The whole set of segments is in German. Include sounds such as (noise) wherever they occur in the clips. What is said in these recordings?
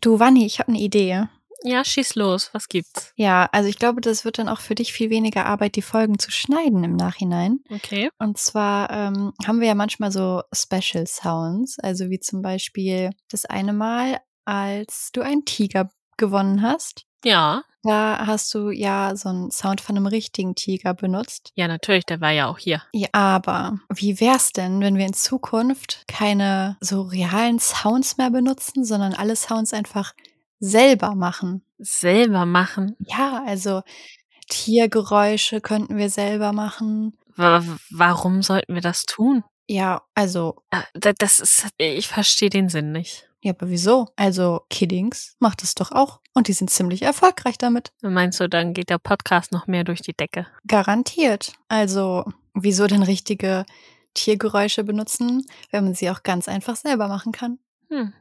Du, Wanni, ich habe eine Idee. Ja, schieß los. Was gibt's? Ja, also ich glaube, das wird dann auch für dich viel weniger Arbeit, die Folgen zu schneiden im Nachhinein. Okay. Und zwar ähm, haben wir ja manchmal so Special Sounds, also wie zum Beispiel das eine Mal, als du einen Tiger gewonnen hast. Ja. Da hast du ja so einen Sound von einem richtigen Tiger benutzt. Ja, natürlich, der war ja auch hier. Ja, aber wie wär's denn, wenn wir in Zukunft keine so realen Sounds mehr benutzen, sondern alle Sounds einfach selber machen? Selber machen? Ja, also Tiergeräusche könnten wir selber machen. Wa- Warum sollten wir das tun? Ja, also, Äh, da- Das ist, ich verstehe den Sinn nicht. Ja, aber wieso? Also, Kiddings macht es doch auch. Und die sind ziemlich erfolgreich damit. Meinst du, dann geht der Podcast noch mehr durch die Decke? Garantiert. Also, wieso denn richtige Tiergeräusche benutzen, wenn man sie auch ganz einfach selber machen kann? Hm.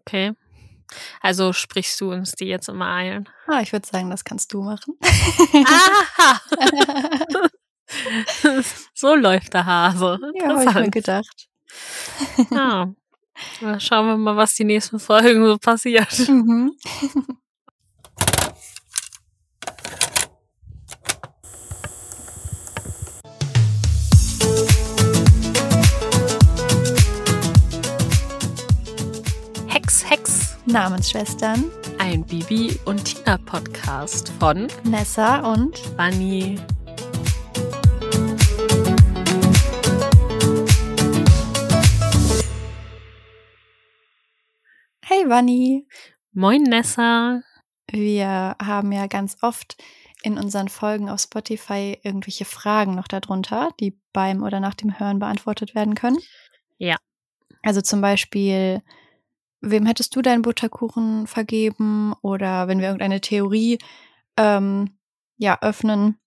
Okay. Also sprichst du uns die jetzt immer ein? Ah, ich würde sagen, das kannst du machen. Aha! (laughs) (laughs) so läuft der Hase. ja, habe ich mir gedacht. Ja. Na, schauen wir mal, was die nächsten Folgen so passiert. Mhm. (laughs) Hex, Hex. Namensschwestern Ein Bibi und Tina Podcast von Nessa und Bunny. Hey Vanni. Moin Nessa. Wir haben ja ganz oft in unseren Folgen auf Spotify irgendwelche Fragen noch darunter, die beim oder nach dem Hören beantwortet werden können. Ja. Also zum Beispiel, wem hättest du deinen Butterkuchen vergeben? Oder wenn wir irgendeine Theorie ähm, ja, öffnen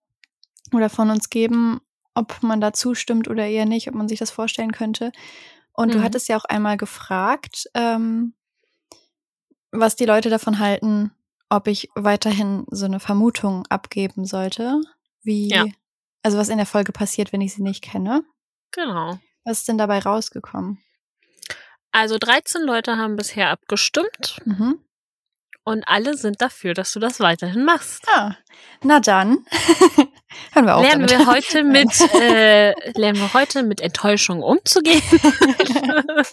oder von uns geben, ob man da zustimmt oder eher nicht, ob man sich das vorstellen könnte. Und du Mhm. hattest ja auch einmal gefragt, ähm, was die Leute davon halten, ob ich weiterhin so eine Vermutung abgeben sollte, wie, Ja. also was in der Folge passiert, wenn ich sie nicht kenne. Genau. Was ist denn dabei rausgekommen? Also 13 Leute haben bisher abgestimmt Mhm. und alle sind dafür, dass du das weiterhin machst. Ah, na dann. (laughs) Hören wir auf lernen damit. wir heute (laughs) mit äh, lernen wir heute mit Enttäuschung umzugehen. (laughs)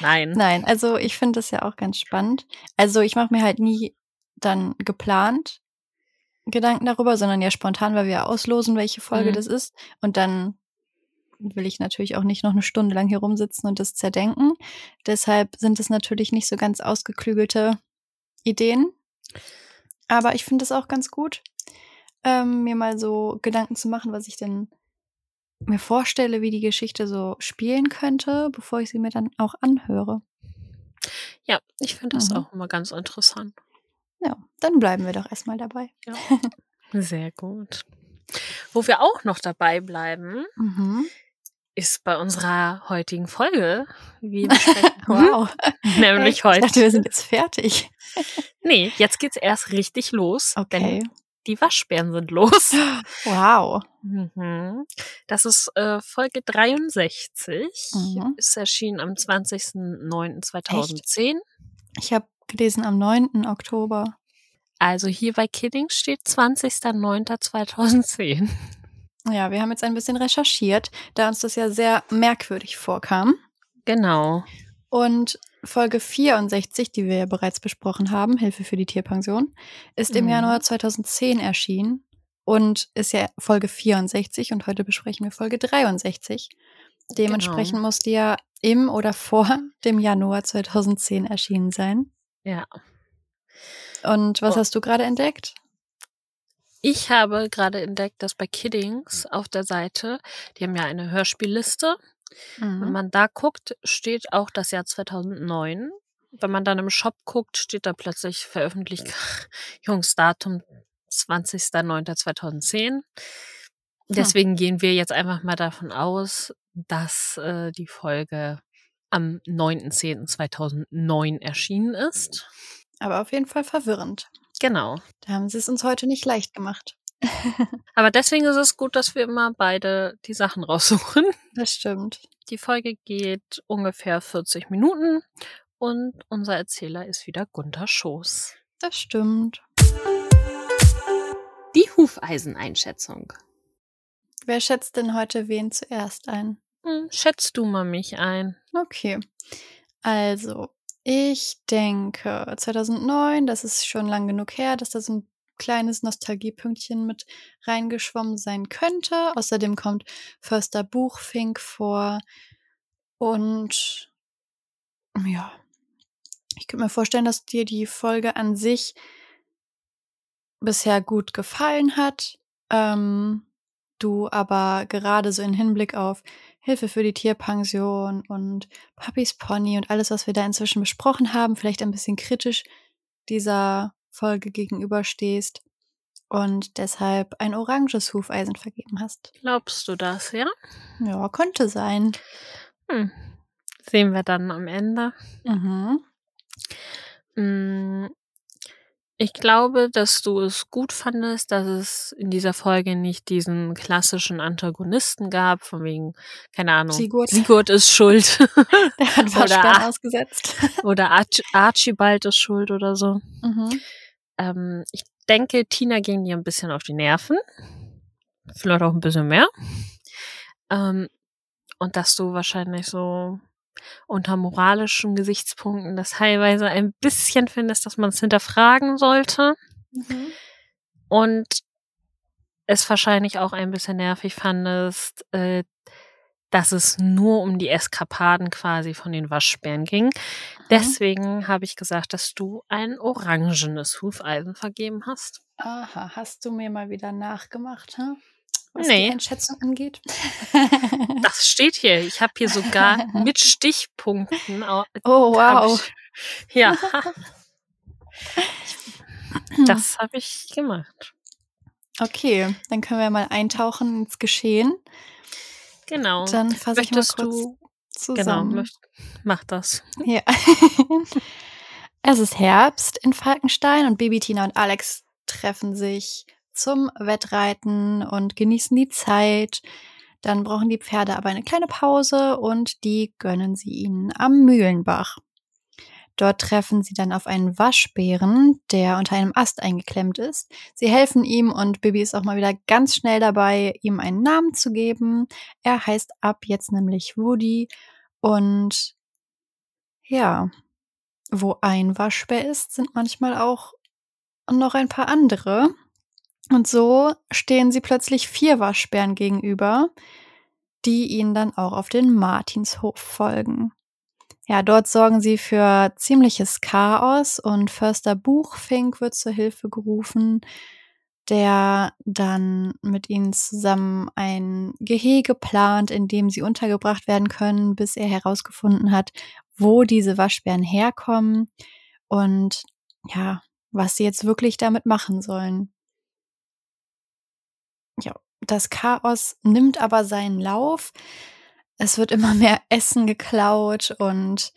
Nein. Nein, also ich finde das ja auch ganz spannend. Also ich mache mir halt nie dann geplant Gedanken darüber, sondern ja spontan, weil wir auslosen, welche Folge Mhm. das ist. Und dann will ich natürlich auch nicht noch eine Stunde lang hier rumsitzen und das zerdenken. Deshalb sind es natürlich nicht so ganz ausgeklügelte Ideen. Aber ich finde es auch ganz gut, ähm, mir mal so Gedanken zu machen, was ich denn mir vorstelle, wie die Geschichte so spielen könnte, bevor ich sie mir dann auch anhöre. Ja, ich finde das Mhm. auch immer ganz interessant. Ja, dann bleiben wir doch erstmal dabei. Sehr gut. Wo wir auch noch dabei bleiben, Mhm. ist bei unserer heutigen Folge, wie (laughs) Wow. nämlich Ich heute. dachte, wir sind jetzt fertig. Nee, jetzt geht's erst richtig los. Okay. Denn die Waschbären sind los. (gasps) Wow. Mhm. Das ist äh, Folge 63. Mhm. Ist erschienen am 20.09.2010. Ich habe gelesen am 9. Oktober. Also hier bei Kidding steht 20.09.2010. Ja, wir haben jetzt ein bisschen recherchiert, da uns das ja sehr merkwürdig vorkam. Genau. Und Folge 64, die wir ja bereits besprochen haben, Hilfe für die Tierpension, ist im Mhm. Januar 2010 erschienen und ist ja Folge 64 und heute besprechen wir Folge 63. Dementsprechend Genau. muss die ja im oder vor (laughs) dem Januar 2010 erschienen sein. Ja. Und was Oh. hast du gerade entdeckt? Ich habe gerade entdeckt, dass bei Kiddings auf der Seite, die haben ja eine Hörspielliste. Wenn Mhm. man da guckt, steht auch das Jahr 2009. Wenn man dann im Shop guckt, steht da plötzlich Veröffentlichungsdatum (laughs) 20.09.2010. Deswegen gehen wir jetzt einfach mal davon aus, dass äh, die Folge am 9.10.2009 erschienen ist. Aber auf jeden Fall verwirrend. Genau. Da haben sie es uns heute nicht leicht gemacht. (laughs) Aber deswegen ist es gut, dass wir immer beide die Sachen raussuchen. Das stimmt. Die Folge geht ungefähr 40 Minuten Und unser Erzähler ist wieder Gunther Schoß. Das stimmt. Die Hufeiseneinschätzung. Wer schätzt denn heute wen zuerst ein? Hm, schätzt du mal mich ein. Okay. Also, ich denke 2009, das ist schon lang genug her, dass da so ein kleines Nostalgiepünktchen mit reingeschwommen sein könnte. Außerdem kommt Förster Buchfink vor. Und ja, ich könnte mir vorstellen, dass dir die Folge an sich bisher gut gefallen hat. Ähm, du aber gerade so in Hinblick auf Hilfe für die Tierpension und Papis Pony und alles, was wir da inzwischen besprochen haben, vielleicht ein bisschen kritisch dieser Folge gegenüberstehst und deshalb ein oranges Hufeisen vergeben hast. Glaubst du das, ja? Ja, könnte sein. Hm. Sehen wir dann am Ende. Mhm. Hm. Ich glaube, dass du es gut fandest, dass es in dieser Folge nicht diesen klassischen Antagonisten gab, von wegen, keine Ahnung, Sigurd. Sigurd ist schuld. (laughs) Der hat Ar- ausgesetzt. oder Arch Archibald ist schuld oder so. Mhm. Ähm, ich denke, Tina ging dir ein bisschen auf die Nerven. Vielleicht auch ein bisschen mehr. Ähm, und dass du wahrscheinlich so unter moralischen Gesichtspunkten das teilweise ein bisschen findest, dass man es hinterfragen sollte. Mhm. Und es wahrscheinlich auch ein bisschen nervig fandest, äh, dass es nur um die Eskapaden quasi von den Waschbären ging. Deswegen habe ich gesagt, dass du ein orangenes Hufeisen vergeben hast. Aha, hast du mir mal wieder nachgemacht, hä? was Nee. die Einschätzung angeht? (laughs) Das steht hier. Ich habe hier sogar (laughs) mit Stichpunkten. oh, wow. Ich, ja. (laughs) Das habe ich gemacht. Okay, dann können wir mal eintauchen ins Geschehen. Genau. Dann fasse ich mal kurz du. Genau, zusammen. möcht, mach das. Ja. (laughs) es ist Herbst in Falkenstein und Baby Tina und Alex treffen sich zum Wettreiten und genießen die Zeit. Dann brauchen die Pferde aber eine kleine Pause und die gönnen sie ihnen am Mühlenbach. Dort treffen sie dann auf einen Waschbären, der unter einem Ast eingeklemmt ist. Sie helfen ihm und Bibi ist auch mal wieder ganz schnell dabei, ihm einen Namen zu geben. Er heißt ab jetzt nämlich Woody und ja, wo ein Waschbär ist, sind manchmal auch noch ein paar andere. Und so stehen sie plötzlich vier Waschbären gegenüber, die ihnen dann auch auf den Martinshof folgen. Ja, dort sorgen sie für ziemliches Chaos und Förster Buchfink wird zur Hilfe gerufen, der dann mit ihnen zusammen ein Gehege plant, in dem sie untergebracht werden können, bis er herausgefunden hat, wo diese Waschbären herkommen und ja, was sie jetzt wirklich damit machen sollen. Ja, das Chaos nimmt aber seinen Lauf. Es wird immer mehr Essen geklaut und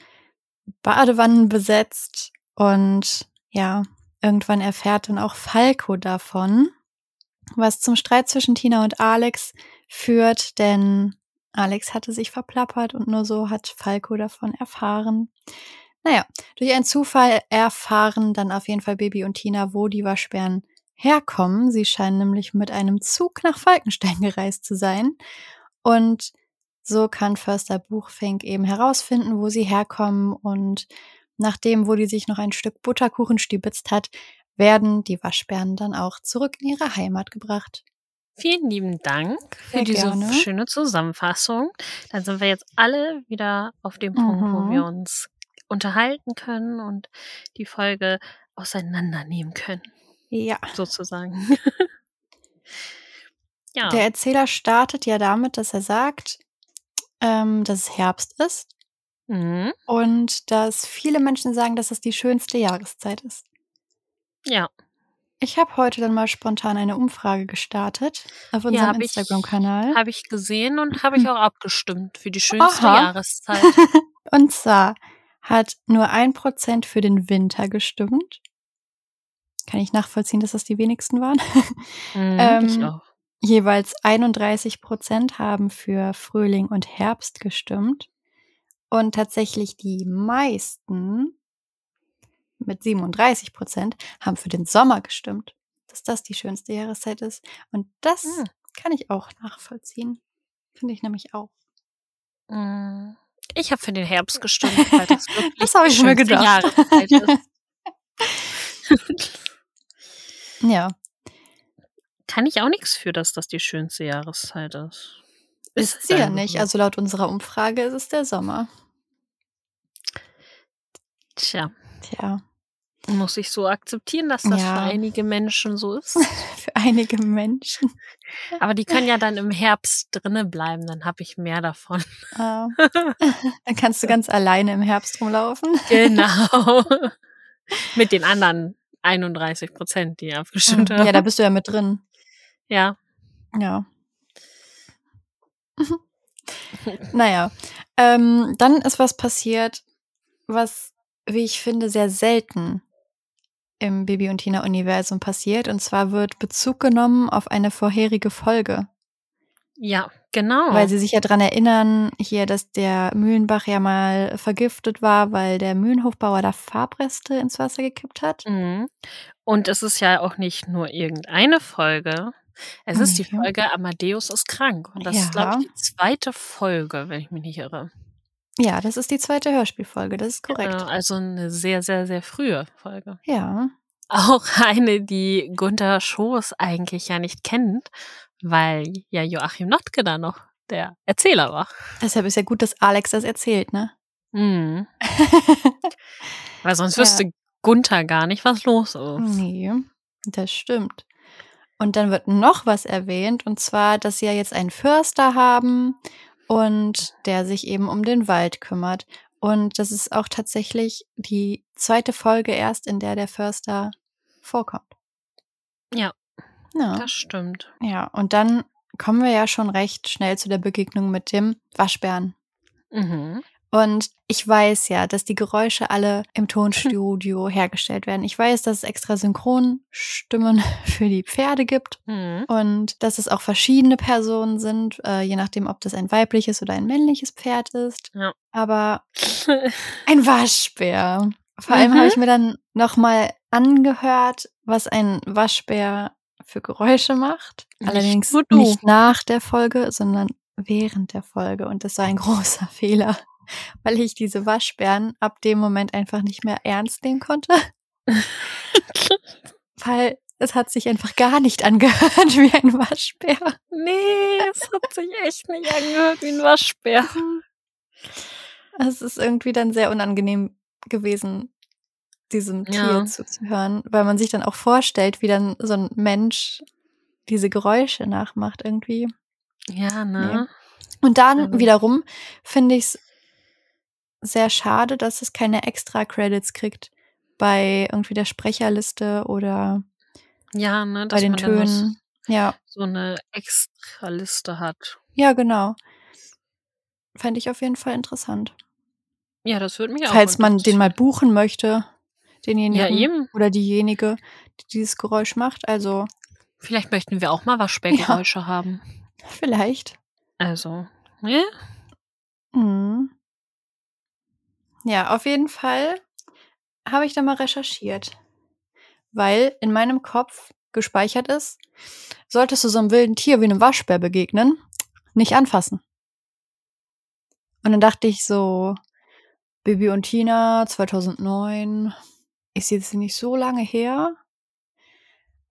Badewannen besetzt und ja, irgendwann erfährt dann auch Falco davon, was zum Streit zwischen Tina und Alex führt, denn Alex hatte sich verplappert und nur so hat Falco davon erfahren. Naja, durch einen Zufall erfahren dann auf jeden Fall Baby und Tina, wo die Waschbären herkommen. Sie scheinen nämlich mit einem Zug nach Falkenstein (laughs) gereist zu sein. Und so kann Förster Buchfink eben herausfinden, wo sie herkommen. Und nachdem Woody sich noch ein Stück Butterkuchen stibitzt hat, werden die Waschbären dann auch zurück in ihre Heimat gebracht. Vielen lieben Dank für Sehr diese gerne. schöne Zusammenfassung. Dann sind wir jetzt alle wieder auf dem Punkt, wo Mhm. wir uns unterhalten können und die Folge auseinandernehmen können, Ja. sozusagen. (laughs) ja. Der Erzähler startet ja damit, dass er sagt, ähm, dass es Herbst ist mhm. und dass viele Menschen sagen, dass es die schönste Jahreszeit ist. ja. Ich habe heute dann mal spontan eine Umfrage gestartet auf unserem ich- Instagram-Kanal. Habe ich gesehen und habe ich auch abgestimmt für die schönste Aha. Jahreszeit. (laughs) Und zwar hat nur ein Prozent für den Winter gestimmt. Kann ich nachvollziehen, dass das die wenigsten waren. (laughs) Mhm, ich Ähm, auch. Jeweils 31 Prozent haben für Frühling und Herbst gestimmt. Und tatsächlich die meisten mit 37 Prozent haben für den Sommer gestimmt, dass das die schönste Jahreszeit ist. Und das Hm. kann ich auch nachvollziehen. Finde ich nämlich auch. Mm, Ich habe für den Herbst (laughs) gestimmt, weil das wirklich Das habe ich mir gedacht. (laughs) (laughs) Ja, Kann ich auch nichts für, dass das die schönste Jahreszeit ist. ist sie ja nicht. so. Also laut unserer Umfrage ist es der Sommer. Tja, Tja, muss ich so akzeptieren, dass das Ja. für einige Menschen so (laughs) ist. für einige Menschen. Aber die können ja dann im Herbst drinne bleiben, dann habe ich mehr davon. Äh, (laughs) dann kannst du ganz alleine im Herbst rumlaufen. genau. (laughs) Mit den anderen 31 Prozent, die abgestimmt haben. Ja, da bist du ja mit drin. Ja. Ja. (laughs) naja, ähm, dann ist was passiert, was, wie ich finde, sehr selten im Bibi und Tina Universum passiert. Und zwar wird Bezug genommen auf eine vorherige Folge. Ja, genau. Weil sie sich ja dran erinnern, hier, dass der Mühlenbach ja mal vergiftet war, weil der Mühlenhofbauer da Farbreste ins Wasser gekippt hat. Mhm. Und es ist ja auch nicht nur irgendeine Folge. Es ist die Nee. Folge Amadeus ist krank. Und das ist, glaube Ja. ich, die zweite Folge, wenn ich mich nicht irre. Ja, das ist die zweite Hörspielfolge, das ist korrekt. Äh, also eine sehr, sehr, sehr frühe Folge. Ja. Auch (laughs) eine, die Gunther Schoß eigentlich ja nicht kennt, weil ja Joachim Notke da noch der Erzähler war. Deshalb ist ja gut, dass Alex das erzählt, ne? Mhm. (laughs) Weil sonst Ja. wüsste Gunther gar nicht, was los ist. nee, das stimmt. Und dann wird noch was erwähnt, und zwar, dass sie ja jetzt einen Förster haben und der sich eben um den Wald kümmert. Und das ist auch tatsächlich die zweite Folge erst, in der der Förster vorkommt. Ja. Ja. Das stimmt. Ja, und dann kommen wir ja schon recht schnell zu der Begegnung mit dem Waschbären. Mhm. Und ich weiß ja, dass die Geräusche alle im (laughs) Tonstudio hergestellt werden. Ich weiß, dass es extra Synchronstimmen (laughs) für die Pferde gibt Mhm. und dass es auch verschiedene Personen sind, äh, je nachdem, ob das ein weibliches oder ein männliches Pferd ist. Ja. Aber (laughs) ein Waschbär. Vor allem habe ich mir dann nochmal angehört, was ein Waschbär für Geräusche macht. Allerdings nicht nach der Folge, sondern während der Folge. Und das war ein großer Fehler, (laughs) weil ich diese Waschbären ab dem Moment einfach nicht mehr ernst nehmen konnte, (laughs) weil es hat sich einfach gar nicht angehört (laughs) wie ein Waschbär. nee, es hat sich echt nicht angehört wie ein Waschbär. Es ist irgendwie dann sehr unangenehm gewesen, diesem Tier Ja. zuzuhören, weil man sich dann auch vorstellt, wie dann so ein Mensch diese Geräusche nachmacht irgendwie. Ja, ne? Und dann Also- wiederum finde ich es sehr schade, dass es keine extra Credits kriegt bei irgendwie der Sprecherliste oder Ja, ne? bei den Tönen. Ja, so eine extra Liste hat. ja, genau. Fände ich auf jeden Fall interessant. Ja, das würde mich auch Falls man den mal buchen möchte, denjenigen Ja, oder diejenige, die dieses Geräusch macht. Also Vielleicht möchten wir auch mal Waschbärgeräusche (laughs) haben. vielleicht. Also, ne? Mhm. Ja, auf jeden Fall habe ich da mal recherchiert, weil in meinem Kopf gespeichert ist, solltest du so einem wilden Tier wie einem Waschbär begegnen, nicht anfassen. Und dann dachte ich so, Bibi und Tina 2009, ist jetzt nicht so lange her.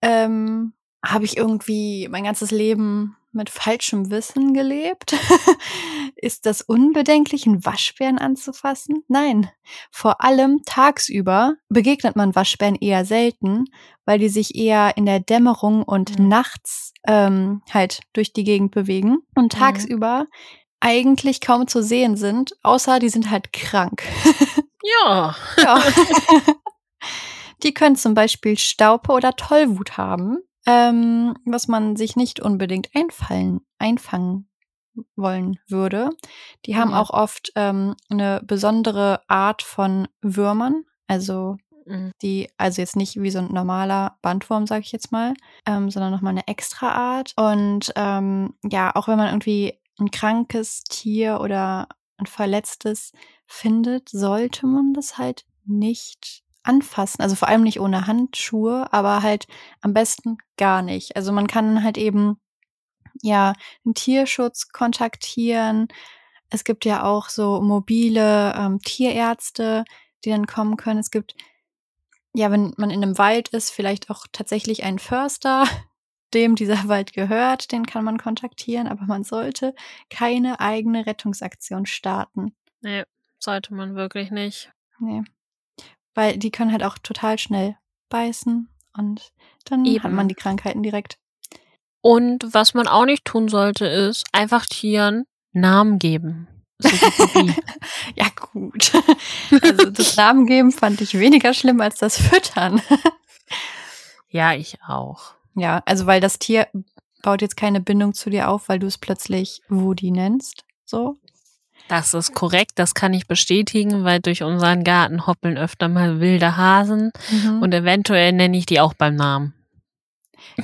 Ähm, habe ich irgendwie mein ganzes Leben mit falschem Wissen gelebt? (laughs) Ist das unbedenklich, einen Waschbären anzufassen? Nein. Vor allem tagsüber begegnet man Waschbären eher selten, weil die sich eher in der Dämmerung und Mhm. nachts ähm, halt durch die Gegend bewegen und Mhm. tagsüber eigentlich kaum zu sehen sind, außer die sind halt krank. (laughs) Ja. Ja. (laughs) Die können zum Beispiel Staupe oder Tollwut haben, ähm, was man sich nicht unbedingt einfallen, einfangen wollen würde. Die haben Ja. auch oft ähm, eine besondere Art von Würmern, also Mhm. die, also jetzt nicht wie so ein normaler Bandwurm, sage ich jetzt mal, ähm, sondern nochmal eine extra Art. Und ähm, ja, auch wenn man irgendwie ein krankes Tier oder ein Verletztes findet, sollte man das halt nicht anfassen. Also vor allem nicht ohne Handschuhe, aber halt am besten gar nicht. Also man kann halt eben ja einen Tierschutz kontaktieren. Es gibt ja auch so mobile ähm, Tierärzte, die dann kommen können. Es gibt ja, wenn man in einem Wald ist, vielleicht auch tatsächlich einen Förster, (laughs) dem dieser Wald gehört, den kann man kontaktieren, aber man sollte keine eigene Rettungsaktion starten. Nee, sollte man wirklich nicht. Nee. Weil die können halt auch total schnell beißen und dann Eben. hat man die Krankheiten direkt. Und was man auch nicht tun sollte, ist einfach Tieren Namen geben. (laughs) Ja, gut. Also das (laughs) Namen geben fand ich weniger schlimm als das Füttern. ja, ich auch. Ja, also weil das Tier baut jetzt keine Bindung zu dir auf, weil du es plötzlich Woody nennst. So. Das ist korrekt, das kann ich bestätigen, weil durch unseren Garten hoppeln öfter mal wilde Hasen Mhm. und eventuell nenne ich die auch beim Namen.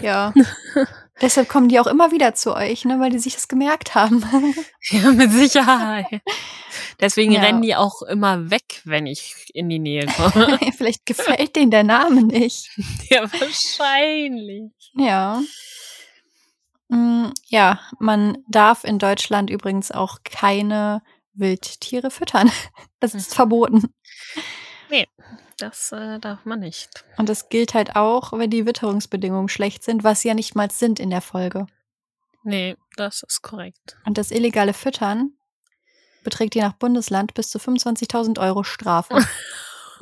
ja. (laughs) Deshalb kommen die auch immer wieder zu euch, ne, weil die sich das gemerkt haben. (laughs) Ja, mit Sicherheit. Deswegen Ja. rennen die auch immer weg, wenn ich in die Nähe komme. (laughs) Vielleicht gefällt denen der Name nicht. ja, wahrscheinlich. Ja. Mm, Ja, man darf in Deutschland übrigens auch keine Wildtiere füttern. (laughs) Das ist verboten. Das äh, darf man nicht. Und das gilt halt auch, wenn die Witterungsbedingungen schlecht sind, was sie ja nicht mal sind in der Folge. Nee, das ist korrekt. Und das illegale Füttern beträgt je nach Bundesland bis zu 25.000 Euro Strafe. (laughs)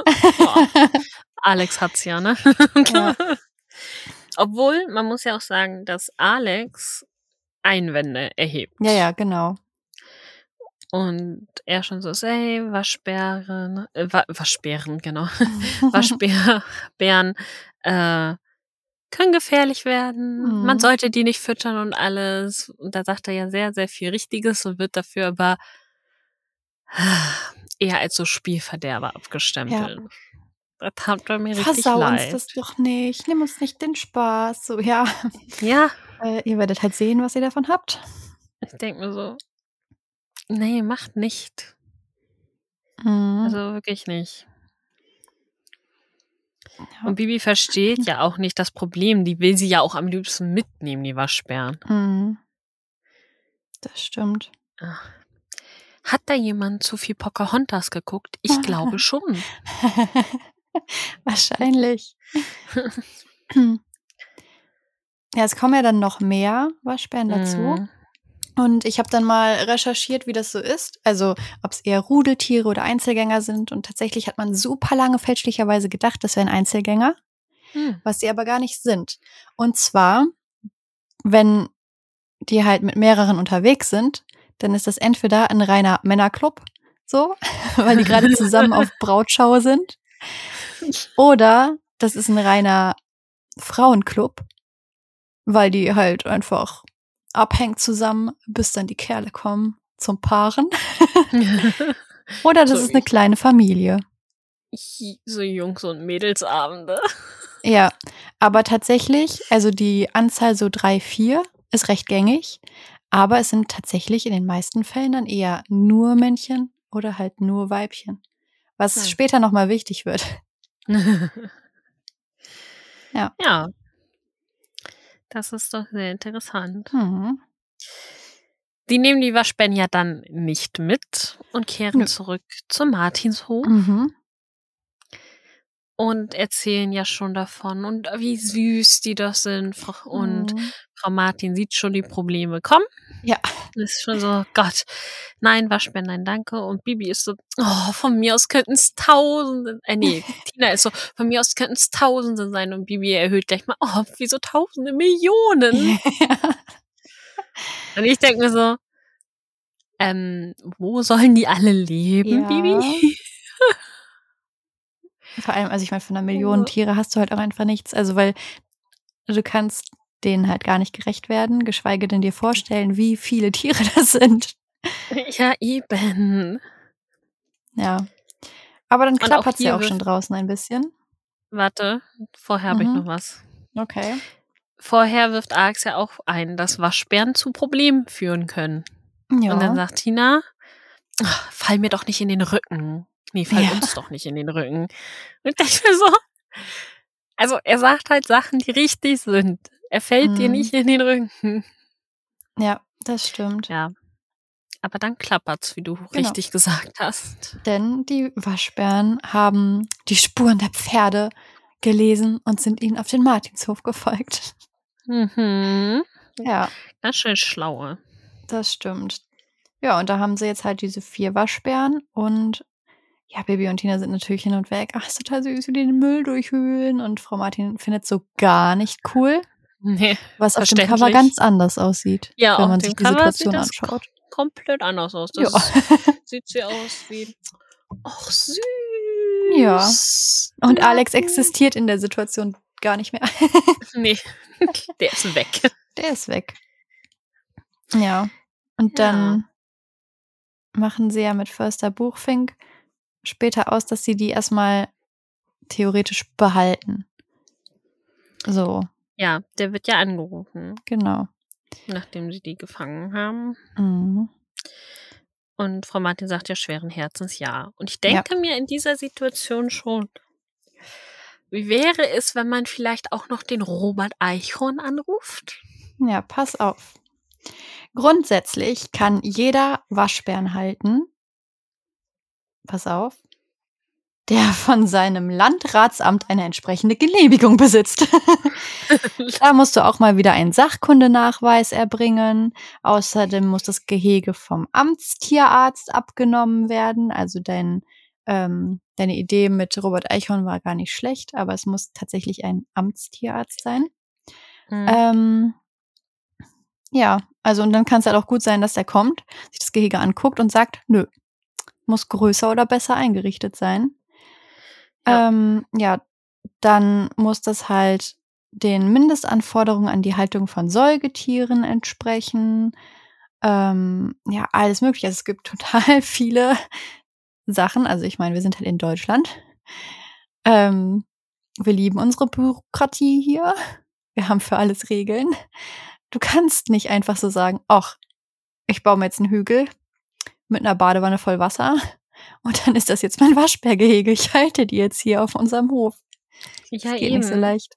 (laughs) Alex hat's ja, ne? Ja. Obwohl, man muss ja auch sagen, dass Alex Einwände erhebt. ja, ja, genau. Und er schon so, ist, ey, Waschbären, äh, Wa Waschbären, genau. (laughs) Waschbären äh, können gefährlich werden. Mhm. Man sollte die nicht füttern und alles. Und da sagt er ja sehr, sehr viel Richtiges und wird dafür aber eher als so Spielverderber abgestempelt. Das tat mir richtig Versau uns leid. das doch nicht. Nimm uns nicht den Spaß. So, ja. Ja, (laughs) Äh, ihr werdet halt sehen, was ihr davon habt. ich denke mir so, nee, macht nicht. Mhm. Also wirklich nicht. Ja. Und Bibi versteht ja auch nicht das Problem. Die will sie ja auch am liebsten mitnehmen, die Waschbären. Mhm. Das stimmt. Hat da jemand zu viel Pocahontas geguckt? Ich (laughs) glaube schon. (laughs) (laughs) Wahrscheinlich. (clears throat) ja, es kommen ja dann noch mehr Waschbären dazu. Mhm. Und ich habe dann mal recherchiert, wie das so ist. Also, ob es eher Rudeltiere oder Einzelgänger sind. Und tatsächlich hat man super lange fälschlicherweise gedacht, das wären Einzelgänger, Hm. was sie aber gar nicht sind. Und zwar, wenn die halt mit mehreren unterwegs sind, dann ist das entweder ein reiner Männerclub, so, (laughs) weil die gerade (laughs) zusammen auf Brautschau sind. Oder das ist ein reiner Frauenclub, weil die halt einfach abhängen zusammen, bis dann die Kerle kommen zum Paaren. (laughs) Oder das So ist eine kleine Familie. so Jungs- und Mädelsabende. (laughs) Ja, aber tatsächlich, also die Anzahl so drei, vier ist recht gängig, aber es sind tatsächlich in den meisten Fällen dann eher nur Männchen oder halt nur Weibchen, was Hm. später nochmal wichtig wird. (laughs) Ja. Ja. Das ist doch sehr interessant. Mhm. Die nehmen die Waschbären ja dann nicht mit und kehren Nö. zurück zum Martinshof Mhm. Und erzählen ja schon davon und wie süß die das sind. Und Mhm. Frau Martin sieht schon die Probleme kommen. Ja. Ist schon so, Gott, nein, Waschbären, nein, danke. Und Bibi ist so, oh, von mir aus könnten es Tausende, äh, nee, (laughs) Tina ist so, von mir aus könnten es Tausende sein. Und Bibi erhöht gleich mal, oh, wieso Tausende, Millionen? Und ich denke mir so, ähm, wo sollen die alle leben, Ja. Bibi? Vor allem, also ich meine, von einer Million Tiere hast du halt auch einfach nichts. Also, weil du kannst denen halt gar nicht gerecht werden, geschweige denn dir vorstellen, wie viele (laughs) Tiere das sind. Ja, eben. Ja. Aber dann Und auch klappert's ja auch schon draußen ein bisschen. Warte, vorher habe ich Mhm. noch was. Okay. Vorher wirft Alex ja auch ein, dass Waschbären zu Problemen führen können. Ja. Und dann sagt Tina, fall mir doch nicht in den Rücken. Nee, fall Ja. uns doch nicht in den Rücken. Und ich mir so, also er sagt halt Sachen, die richtig sind. Er fällt dir Mhm. nicht in den Rücken. Ja, das stimmt. Ja. Aber dann klappert's, wie du Genau. richtig gesagt hast. Denn die Waschbären haben die Spuren der Pferde gelesen und sind ihnen auf den Martinshof gefolgt. Mhm. Ja, Ganz schön schlaue. das stimmt. Ja, und da haben sie jetzt halt diese vier Waschbären und ja, Baby und Tina sind natürlich hin und weg. Ach, ist total süß, wie die den Müll durchwühlen. Und Frau Martin findet so gar nicht cool, (laughs) Nee. was auf dem Cover ganz anders aussieht, Ja, wenn auf man dem sich die Cover Situation sieht das anschaut. komplett anders aus. Ja. Das (laughs) sieht sie aus wie. Ach, süß. Ja. Und Ja. Alex existiert in der Situation gar nicht mehr. (laughs) Nee, der ist weg. Der ist weg. Ja. Und Ja. dann machen sie ja mit Förster Buchfink später aus, dass sie die erstmal theoretisch behalten. So, Ja, der wird ja angerufen, genau. nachdem sie die gefangen haben. Mhm. Und Frau Martin sagt ja schweren Herzens ja. Und ich Ja. denke mir in dieser Situation schon, wie wäre es, wenn man vielleicht auch noch den Robert Eichhorn anruft? Ja, pass auf. Grundsätzlich kann jeder Waschbären halten. Pass auf. Der von seinem Landratsamt eine entsprechende Genehmigung besitzt. (laughs) Da musst du auch mal wieder einen Sachkundenachweis erbringen. Außerdem muss das Gehege vom Amtstierarzt abgenommen werden. Also dein, ähm, deine Idee mit Robert Eichhorn war gar nicht schlecht, aber es muss tatsächlich ein Amtstierarzt sein. Mhm. Ähm, ja, also und dann kann es halt auch gut sein, dass der kommt, sich das Gehege anguckt und sagt, nö, muss größer oder besser eingerichtet sein. Ja. Ähm, ja, dann muss das halt den Mindestanforderungen an die Haltung von Säugetieren entsprechen. Ähm, ja, alles mögliche. Also es gibt (laughs) total viele Sachen. Also ich meine, wir sind halt in Deutschland. Ähm, wir lieben unsere Bürokratie hier. Wir haben für alles Regeln. Du kannst nicht einfach so sagen, ach, ich baue mir jetzt einen Hügel mit einer Badewanne voll Wasser und dann ist das jetzt mein Waschbärgehege. Ich halte die jetzt hier auf unserem Hof. ja, Geht eben. nicht so leicht.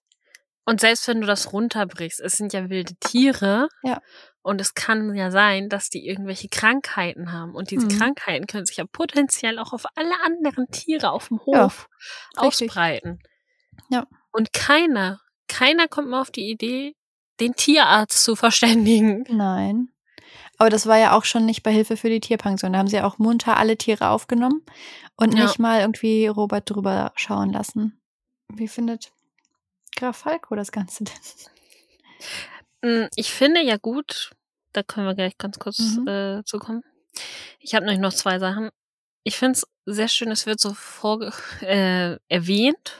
Und selbst wenn du das runterbrichst, es sind ja wilde Tiere. Ja. Und es kann ja sein, dass die irgendwelche Krankheiten haben. Und diese Mhm. Krankheiten können sich ja potenziell auch auf alle anderen Tiere auf dem Ja, Hof richtig. ausbreiten. Ja. Und keiner, keiner kommt mal auf die Idee, den Tierarzt zu verständigen. Nein. Aber das war ja auch schon nicht bei Hilfe für die Tierpension. Da haben sie ja auch munter alle Tiere aufgenommen und Ja. nicht mal irgendwie Robert drüber schauen lassen. Wie findet Graf Falco das Ganze denn? Mm, Ich finde ja gut, da können wir gleich ganz kurz Mhm. äh, zu kommen. Ich habe nämlich noch zwei Sachen. Ich finde es sehr schön, es wird so vorge (laughs) äh, erwähnt,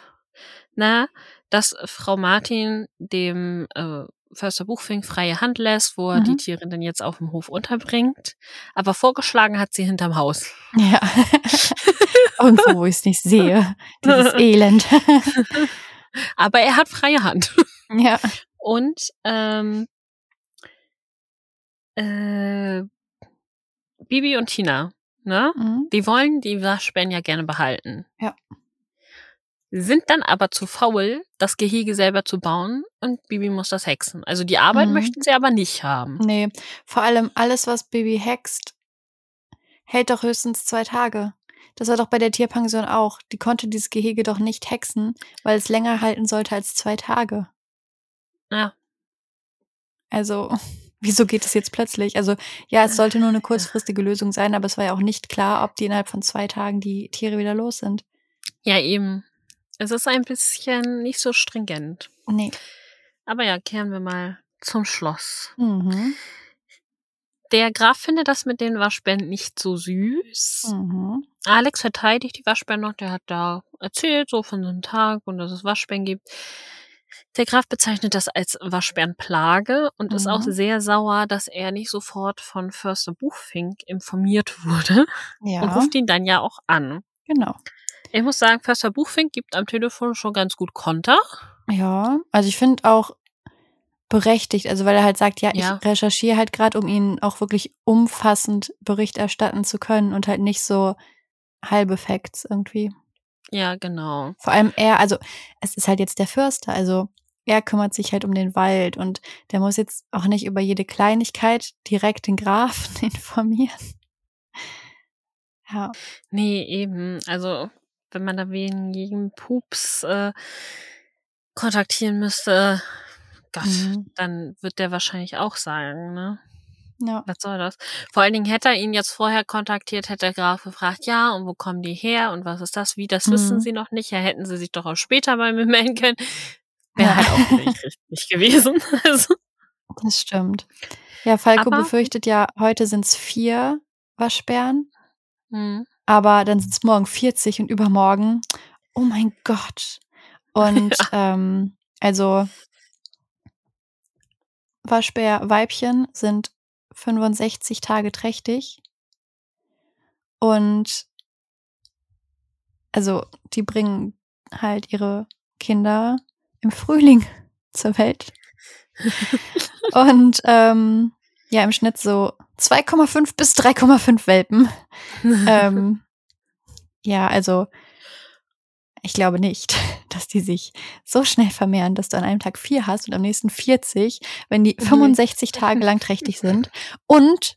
na, dass Frau Martin dem äh, Förster Buchfink freie Hand lässt, wo er die Mhm. Tiere dann jetzt auf dem Hof unterbringt. Aber vorgeschlagen hat sie hinterm Haus. Ja. (laughs) und wo ich es nicht sehe. Dieses (laughs) Elend. Aber er hat freie Hand. ja. Und ähm, äh, Bibi und Tina, ne? Mhm. Die wollen die Waschbären ja gerne behalten. Ja. Sind dann aber zu faul, das Gehege selber zu bauen und Bibi muss das hexen. Also die Arbeit Mhm. möchten sie aber nicht haben. Nee, vor allem alles, was Baby hext, hält doch höchstens zwei Tage. Das war doch bei der Tierpension auch. Die konnte dieses Gehege doch nicht hexen, weil es länger halten sollte als zwei Tage. Ja. Also, (laughs) wieso geht es jetzt plötzlich? Also, ja, es sollte nur eine kurzfristige Lösung sein, aber es war ja auch nicht klar, ob die innerhalb von zwei Tagen die Tiere wieder los sind. Ja, eben. Es ist ein bisschen nicht so stringent. Nee. Aber ja, kehren wir mal zum Schloss. Mhm. Der Graf findet das mit den Waschbären nicht so süß. Mhm. Alex verteidigt die Waschbären noch. Der hat da erzählt, so von seinem Tag und dass es Waschbären gibt. Der Graf bezeichnet das als Waschbärenplage und ist auch Mhm. sehr sauer, dass er nicht sofort von Förster Buchfink informiert (laughs) wurde und Ja, ruft ihn dann ja auch an. genau. Ich muss sagen, Förster Buchfink gibt am Telefon schon ganz gut Konter. Ja, also ich finde auch, berechtigt. Also weil er halt sagt, ja, Ja. ich recherchiere halt gerade, um ihnen auch wirklich umfassend Bericht erstatten zu können und halt nicht so halbe Facts irgendwie. Ja, genau. Vor allem er, also es ist halt jetzt der Förster, also er kümmert sich halt um den Wald und der muss jetzt auch nicht über jede Kleinigkeit direkt den Grafen (laughs) informieren. Ja. Nee, eben. Also, wenn man da wegen jedem Pups äh, kontaktieren müsste, Gott, Mhm. dann wird der wahrscheinlich auch sagen, ne? Ja. Was soll das? Vor allen Dingen hätte er ihn jetzt vorher kontaktiert, hätte der Graf gefragt, ja, und wo kommen die her und was ist das? Wie, das wissen Mhm. sie noch nicht. Ja, hätten sie sich doch auch später bei mir (laughs) melden können. Wäre Ja. halt auch nicht (laughs) richtig gewesen. (laughs) Also, Das stimmt. Ja, Falco Aber- befürchtet ja, heute sind es vier Waschbären, hm. Aber dann sind es morgen 40 und übermorgen, oh mein Gott. Und (laughs) ähm, also Waschbär-Weibchen sind 65 Tage trächtig. Und also die bringen halt ihre Kinder im Frühling (laughs) zur Welt. (laughs) Und ähm, ja, im Schnitt so 2,5 bis 3,5 Welpen. (laughs) ähm, ja, also ich glaube nicht, (laughs) dass die sich so schnell vermehren, dass du an einem Tag vier hast und am nächsten 40, wenn die Mhm. 65 Tage (laughs) lang trächtig sind. Und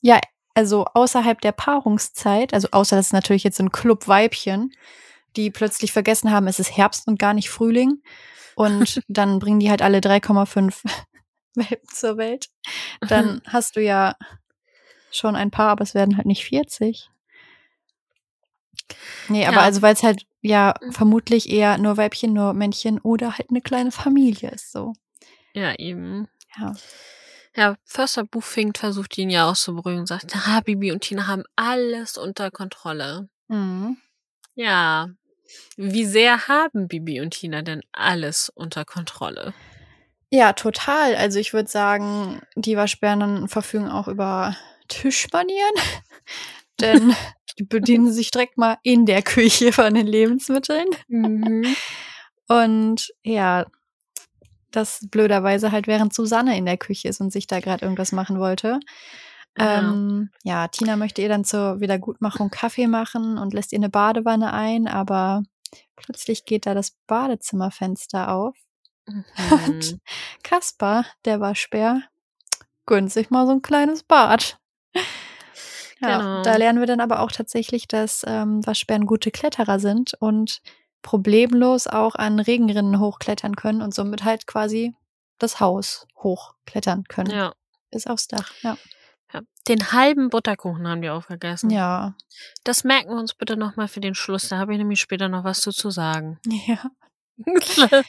ja, also außerhalb der Paarungszeit, also außer das ist natürlich jetzt so ein Club Weibchen, die plötzlich vergessen haben, es ist Herbst und gar nicht Frühling. Und dann bringen die halt alle 3,5 Welpen zur Welt. (laughs) Dann hast du ja schon ein paar, aber es werden halt nicht 40. Nee, aber Ja. also weil es halt ja vermutlich eher nur Weibchen, nur Männchen oder halt eine kleine Familie ist so. Ja, eben. Ja. Ja, Förster Buchfink versucht ihn ja auch zu beruhigen und sagt, ah, Bibi und Tina haben alles unter Kontrolle. Mhm. Ja. Wie sehr haben Bibi und Tina denn alles unter Kontrolle? Ja, total. Also ich würde sagen, die Waschbären verfügen auch über Tischmanieren. (laughs) Denn die bedienen sich direkt mal in der Küche von den Lebensmitteln. Mhm. (laughs) Und ja, das blöderweise halt während Susanne in der Küche ist und sich da gerade irgendwas machen wollte. Ja. Ähm, ja, Tina möchte ihr dann zur Wiedergutmachung Kaffee machen und lässt ihr eine Badewanne ein, aber plötzlich geht da das Badezimmerfenster auf. Und Mhm. Kaspar, der Waschbär, gönnt sich mal so ein kleines Bad. (laughs) Ja, Genau. da lernen wir dann aber auch tatsächlich, dass ähm, Waschbären gute Kletterer sind und problemlos auch an Regenrinnen hochklettern können und somit halt quasi das Haus hochklettern können. Ja. Bis aufs Dach. Ja. ja. Den halben Butterkuchen haben die aufgegessen. Ja. Das merken wir uns bitte nochmal für den Schluss. Da habe ich nämlich später noch was zu, zu sagen. (laughs) Ja. (laughs)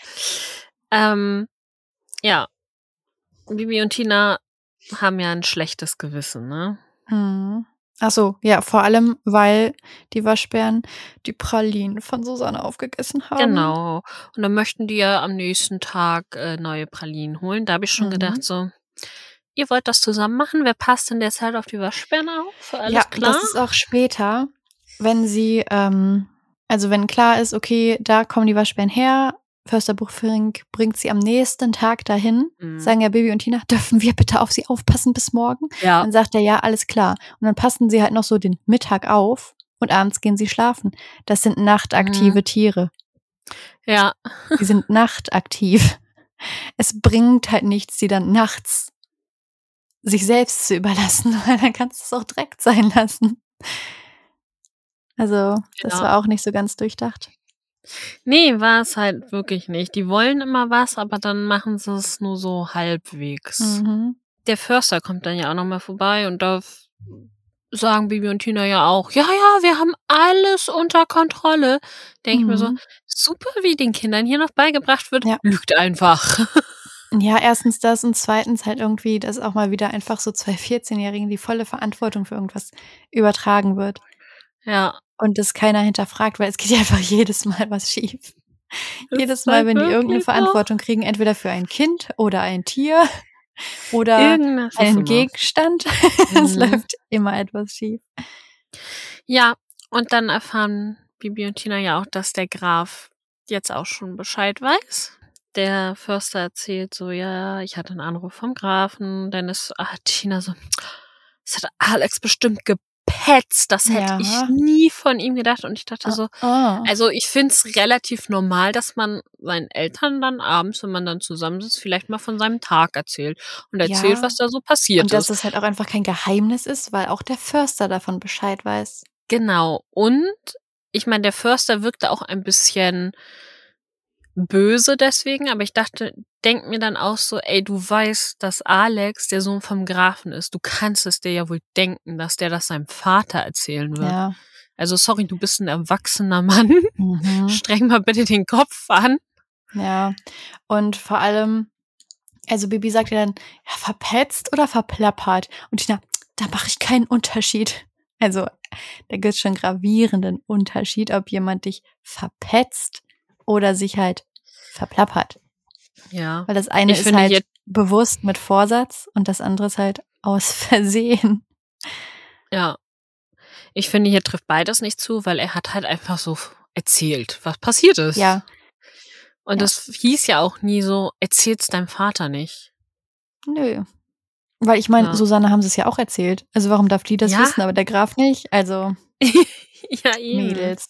ähm, ja. Bibi und Tina haben ja ein schlechtes Gewissen, ne? Hm. Ach so, ja, vor allem, weil die Waschbären die Pralinen von Susanne aufgegessen haben. Genau. Und dann möchten die ja am nächsten Tag äh, neue Pralinen holen. Da habe ich schon Mhm. gedacht, so, ihr wollt das zusammen machen? Wer passt in der Zeit auf die Waschbären auf? Alles ja, klar? das ist auch später, wenn sie, ähm, also wenn klar ist, okay, da kommen die Waschbären her, Förster Buchfering bringt sie am nächsten Tag dahin, Mhm. sagen ja Baby und Tina, (laughs) dürfen wir bitte auf sie aufpassen bis morgen? ja. Dann sagt er, ja, alles klar. Und dann passen sie halt noch so den Mittag auf und abends gehen sie schlafen. Das sind nachtaktive Mhm. Tiere. Ja. Die sind (laughs) nachtaktiv. Es bringt halt nichts, sie dann nachts sich selbst zu überlassen, (laughs) weil dann kannst du es auch direkt sein lassen. Also, das Genau. war auch nicht so ganz durchdacht. Nee, war es halt wirklich nicht. Die wollen immer was, aber dann machen sie es nur so halbwegs. Mhm. Der Förster kommt dann ja auch nochmal vorbei und da sagen Bibi und Tina ja auch, ja, ja, wir haben alles unter Kontrolle. Denke ich mir so, Mhm. super, wie den Kindern hier noch beigebracht wird, Ja. lügt einfach. (laughs) Ja, erstens das und zweitens halt irgendwie, dass auch mal wieder einfach so zwei 14-Jährigen die volle Verantwortung für irgendwas übertragen wird. ja. Und das keiner hinterfragt, weil es geht (laughs) ja einfach jedes Mal was schief. Das Jedes Mal, wenn die irgendeine. Verantwortung kriegen, entweder für ein Kind oder ein Tier (laughs) oder Irgendwas einen. Gegenstand. (laughs) es Mhm. läuft immer etwas schief. Ja, und dann erfahren Bibi und Tina ja auch, dass der Graf jetzt auch schon Bescheid weiß. der Förster erzählt so, ja, ich hatte einen Anruf vom Grafen, dann ist ah, Tina so, das hat Alex bestimmt gepetzt, das hätte Ja. ich nie von ihm gedacht und ich dachte so, Oh. also ich find's relativ normal, dass man seinen Eltern dann abends, wenn man dann zusammensitzt, vielleicht mal von seinem Tag erzählt und erzählt, Ja. was da so passiert Und dass ist. es halt auch einfach kein Geheimnis ist, weil auch der Förster davon Bescheid weiß. Genau. Und ich meine, der Förster wirkte auch ein bisschen böse deswegen, aber ich dachte, denk mir dann auch so, ey, du weißt, dass Alex der Sohn vom Grafen ist. Du kannst es dir ja wohl denken, dass der das seinem Vater erzählen wird. Ja. Also sorry, du bist ein erwachsener Mann. (laughs) Mhm. Streng mal bitte den Kopf an. Ja. Und vor allem, also Bibi sagt ja dann, ja, verpetzt oder verplappert? Und Tina, da mache ich keinen Unterschied. Also, da gibt es schon gravierenden Unterschied, ob jemand dich verpetzt oder sich halt verplappert. Ja. Weil das eine Ich ist halt bewusst mit Vorsatz und das andere ist halt aus (laughs) Versehen. Ja. Ich finde, hier trifft beides nicht zu, weil er hat halt einfach so erzählt, was passiert ist. Ja, Und Ja. das hieß ja auch nie so, erzähl's deinem Vater nicht. nö. Weil ich meine, Ja. Susanne haben sie es ja auch erzählt. Also warum darf die das Ja. wissen, aber der Graf nicht? Also (laughs) ja, eben. Mädels.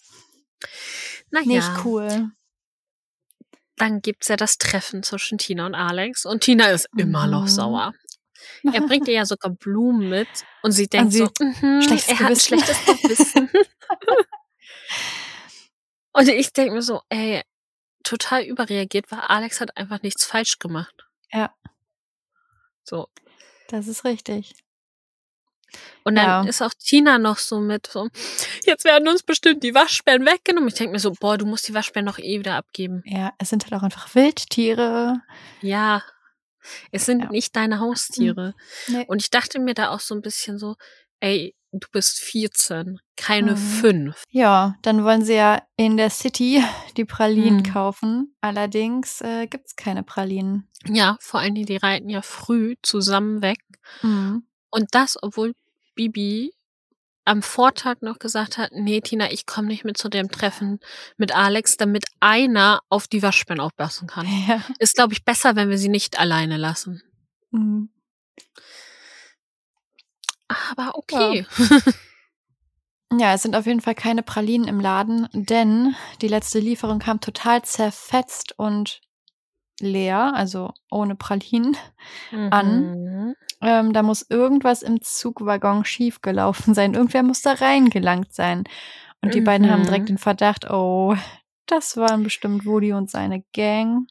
Naja, Nicht cool. Dann gibt's ja das Treffen zwischen Tina und Alex und Tina ist immer noch Mhm. sauer. Er bringt ihr ja sogar Blumen mit und sie denkt sie- so, mhm, schlechtes er hat ein Gewissen. schlechtes Gewissen. (laughs) und ich denke mir so, ey, total überreagiert, weil Alex hat einfach nichts falsch gemacht. Ja. So. Das ist richtig. Und dann Ja. ist auch Tina noch so mit so, jetzt werden uns bestimmt die Waschbären weggenommen. Ich denke mir so, boah, du musst die Waschbären doch eh wieder abgeben. Ja, es sind halt auch einfach Wildtiere. Ja. Es sind Ja. nicht deine Haustiere. Nee. Und ich dachte mir da auch so ein bisschen so, ey, du bist 14, keine Mhm. 5. Ja, dann wollen sie ja in der City (laughs) die Pralinen Hm. kaufen. Allerdings äh, gibt's keine Pralinen. Ja, vor allen Dingen, die reiten ja früh zusammen weg. Mhm. Und das, obwohl Bibi am Vortag noch gesagt hat, nee, Tina, ich komme nicht mit zu dem Treffen mit Alex, damit einer auf die Waschbären aufpassen kann. (laughs) Ja. Ist, glaube ich, besser, wenn wir sie nicht alleine lassen. Mhm. Aber okay. Ja, es sind auf jeden Fall keine Pralinen im Laden, denn die letzte Lieferung kam total zerfetzt und leer, also ohne Pralinen. (laughs) An. Mhm. Ähm, da muss irgendwas im Zugwaggon schiefgelaufen sein. Irgendwer muss da reingelangt sein. Und die beiden haben Mhm. direkt den Verdacht, oh, das waren bestimmt Woody und seine Gang.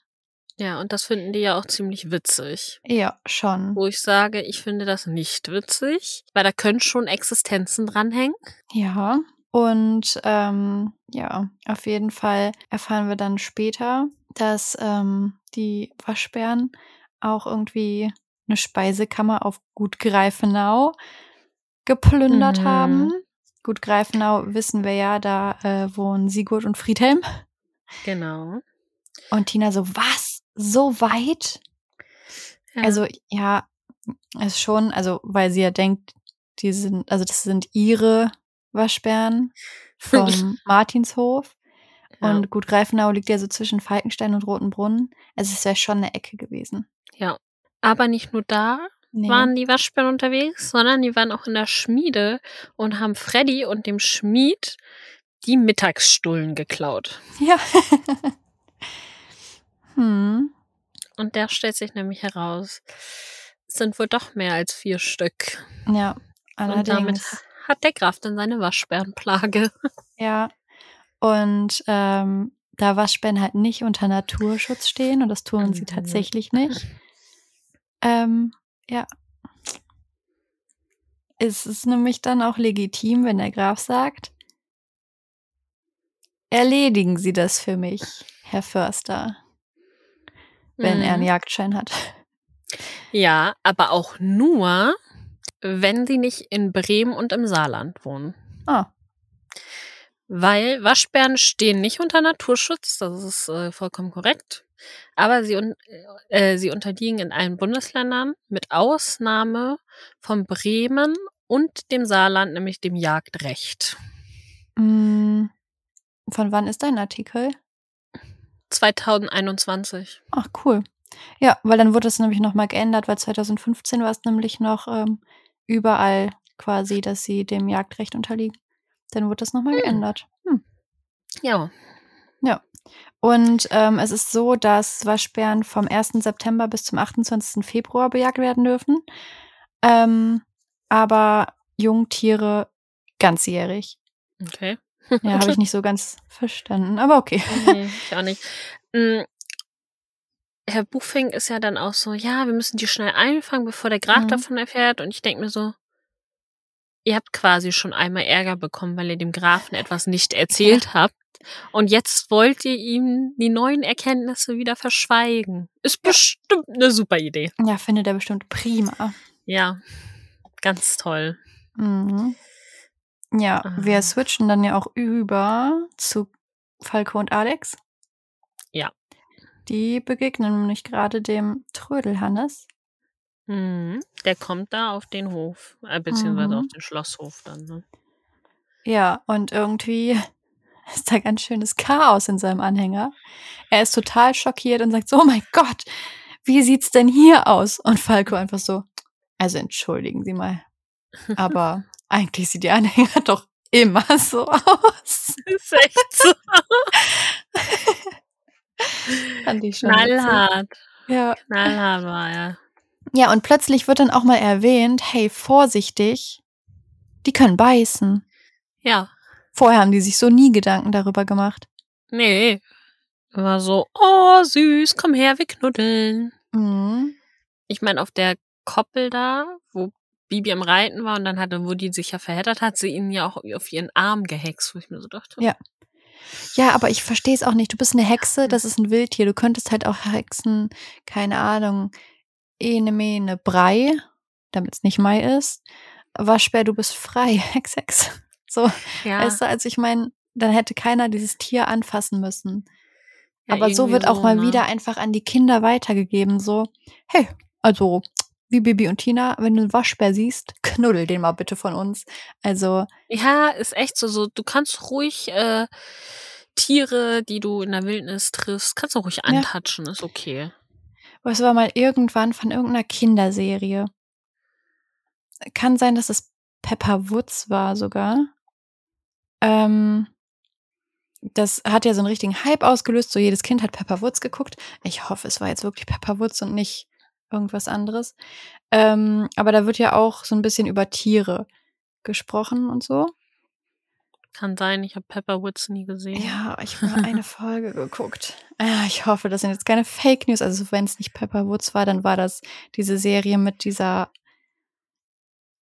Ja, und das finden die ja auch ziemlich witzig. Ja, schon. Wo ich sage, ich finde das nicht witzig, weil da können schon Existenzen dranhängen. Ja. Und ähm, ja, auf jeden Fall erfahren wir dann später, dass ähm, die Waschbären auch irgendwie eine Speisekammer auf Gut Greifenau geplündert Mhm. haben. Gut Greifenau wissen wir ja, da äh, wohnen Sigurd und Friedhelm. Genau. Und Tina so, was? So weit? Ja. Also, ja, ist schon, also, weil sie ja denkt, die sind, also, das sind ihre Waschbären (laughs) vom Martinshof. Ja. Und Gut Greifenau liegt ja so zwischen Falkenstein und Rotenbrunnen. Also, es wäre schon eine Ecke gewesen. Aber nicht nur da Nee. waren die Waschbären unterwegs, sondern die waren auch in der Schmiede und haben Freddy und dem Schmied die Mittagsstullen geklaut. Ja. (laughs) hm. Und der stellt sich nämlich heraus, es sind wohl doch mehr als vier Stück. Ja, Und damit allerdings. hat der Graf dann seine Waschbärenplage. (laughs) Ja. Und ähm, da Waschbären halt nicht unter Naturschutz stehen und das tun sie Mhm. tatsächlich nicht. (laughs) Ähm, ja. Es ist nämlich dann auch legitim, wenn der Graf sagt, erledigen Sie das für mich, Herr Förster, wenn er einen Mhm. Jagdschein hat. Ja, aber auch nur, wenn sie nicht in Bremen und im Saarland wohnen. Ah, Weil Waschbären stehen nicht unter Naturschutz, das ist äh, vollkommen korrekt. Aber sie, un äh, sie unterliegen in allen Bundesländern mit Ausnahme von Bremen und dem Saarland, nämlich dem Jagdrecht. mh, von wann ist dein Artikel? 2021. Ach, cool. Ja, weil dann wurde es nämlich nochmal geändert, weil 2015 war es nämlich noch ähm, überall quasi, dass sie dem Jagdrecht unterliegen. Dann wurde das nochmal Hm. geändert. Hm. Ja. Ja. Und ähm, es ist so, dass Waschbären vom 1. September bis zum 28. Februar bejagt werden dürfen. Ähm, aber Jungtiere ganzjährig. Okay. Ja, habe ich (laughs) nicht so ganz verstanden, aber okay. Nee, (laughs) ich auch nicht. Mm, Herr Buchfink ist ja dann auch so, ja, wir müssen die schnell einfangen, bevor der Graf Mhm. davon erfährt. Und ich denke mir so, ihr habt quasi schon einmal Ärger bekommen, weil ihr dem Grafen etwas nicht erzählt habt. Und jetzt wollt ihr ihm die neuen Erkenntnisse wieder verschweigen. Ist bestimmt eine super Idee. Ja, findet er bestimmt prima. Ja, ganz toll. Mhm. Ja, Ah. wir switchen dann ja auch über zu Falco und Alex. Ja. Die begegnen nämlich gerade dem Trödelhannes. Mhm. Der kommt da auf den Hof, äh, beziehungsweise Mhm. auf den Schlosshof dann. Ne? Ja, und irgendwie (laughs) ist da ganz schönes Chaos in seinem Anhänger. Er ist total schockiert und sagt so, oh mein Gott, wie sieht's denn hier aus? Und Falco einfach so, also entschuldigen Sie mal, aber (laughs) eigentlich sieht Ihr Anhänger doch immer (laughs) so aus. Ist echt so Fand ich schon witzig. knallhart. Ja. Knallhart war er. Ja, und plötzlich wird dann auch mal erwähnt, hey, vorsichtig, die können beißen. Ja. Vorher haben die sich so nie Gedanken darüber gemacht. Nee. War so, oh, süß, komm her, wir knuddeln. Mhm. Ich meine, auf der Koppel da, wo Bibi am Reiten war und dann hatte, wo die sich ja verheddert hat, sie ihn ja auch auf ihren Arm gehext, wo ich mir so dachte. Ja. Ja, aber ich verstehe es auch nicht. Du bist eine Hexe, das ist ein Wildtier. Du könntest halt auch hexen, keine Ahnung, ene mene Brei, damit es nicht Mai ist. Waschbär, du bist frei. (laughs) Hex, Hex. So, ja, weißt du, also ich meine, dann hätte keiner dieses Tier anfassen müssen. ja, aber so wird auch mal ne? wieder einfach an die Kinder weitergegeben. So, hey, also wie Bibi und Tina, wenn du einen Waschbär siehst, knuddel den mal bitte von uns. Also, Ja, ist echt so, so. Du kannst ruhig äh, Tiere, die du in der Wildnis triffst, kannst du ruhig Ja. antatschen, ist okay. Es war mal irgendwann von irgendeiner Kinderserie. Kann sein, dass es Pepper Woods war sogar. Ähm, das hat ja so einen richtigen Hype ausgelöst. So jedes Kind hat Pepper Woods geguckt. Ich hoffe, es war jetzt wirklich Pepper Woods und nicht irgendwas anderes. Ähm, aber da wird ja auch so ein bisschen über Tiere gesprochen und so. Kann sein, ich habe Pepper Woods nie gesehen. Ja, ich habe eine (laughs) Folge geguckt. Ah, Ich hoffe, das sind jetzt keine Fake News. Also wenn es nicht Pepper Woods war, dann war das diese Serie mit dieser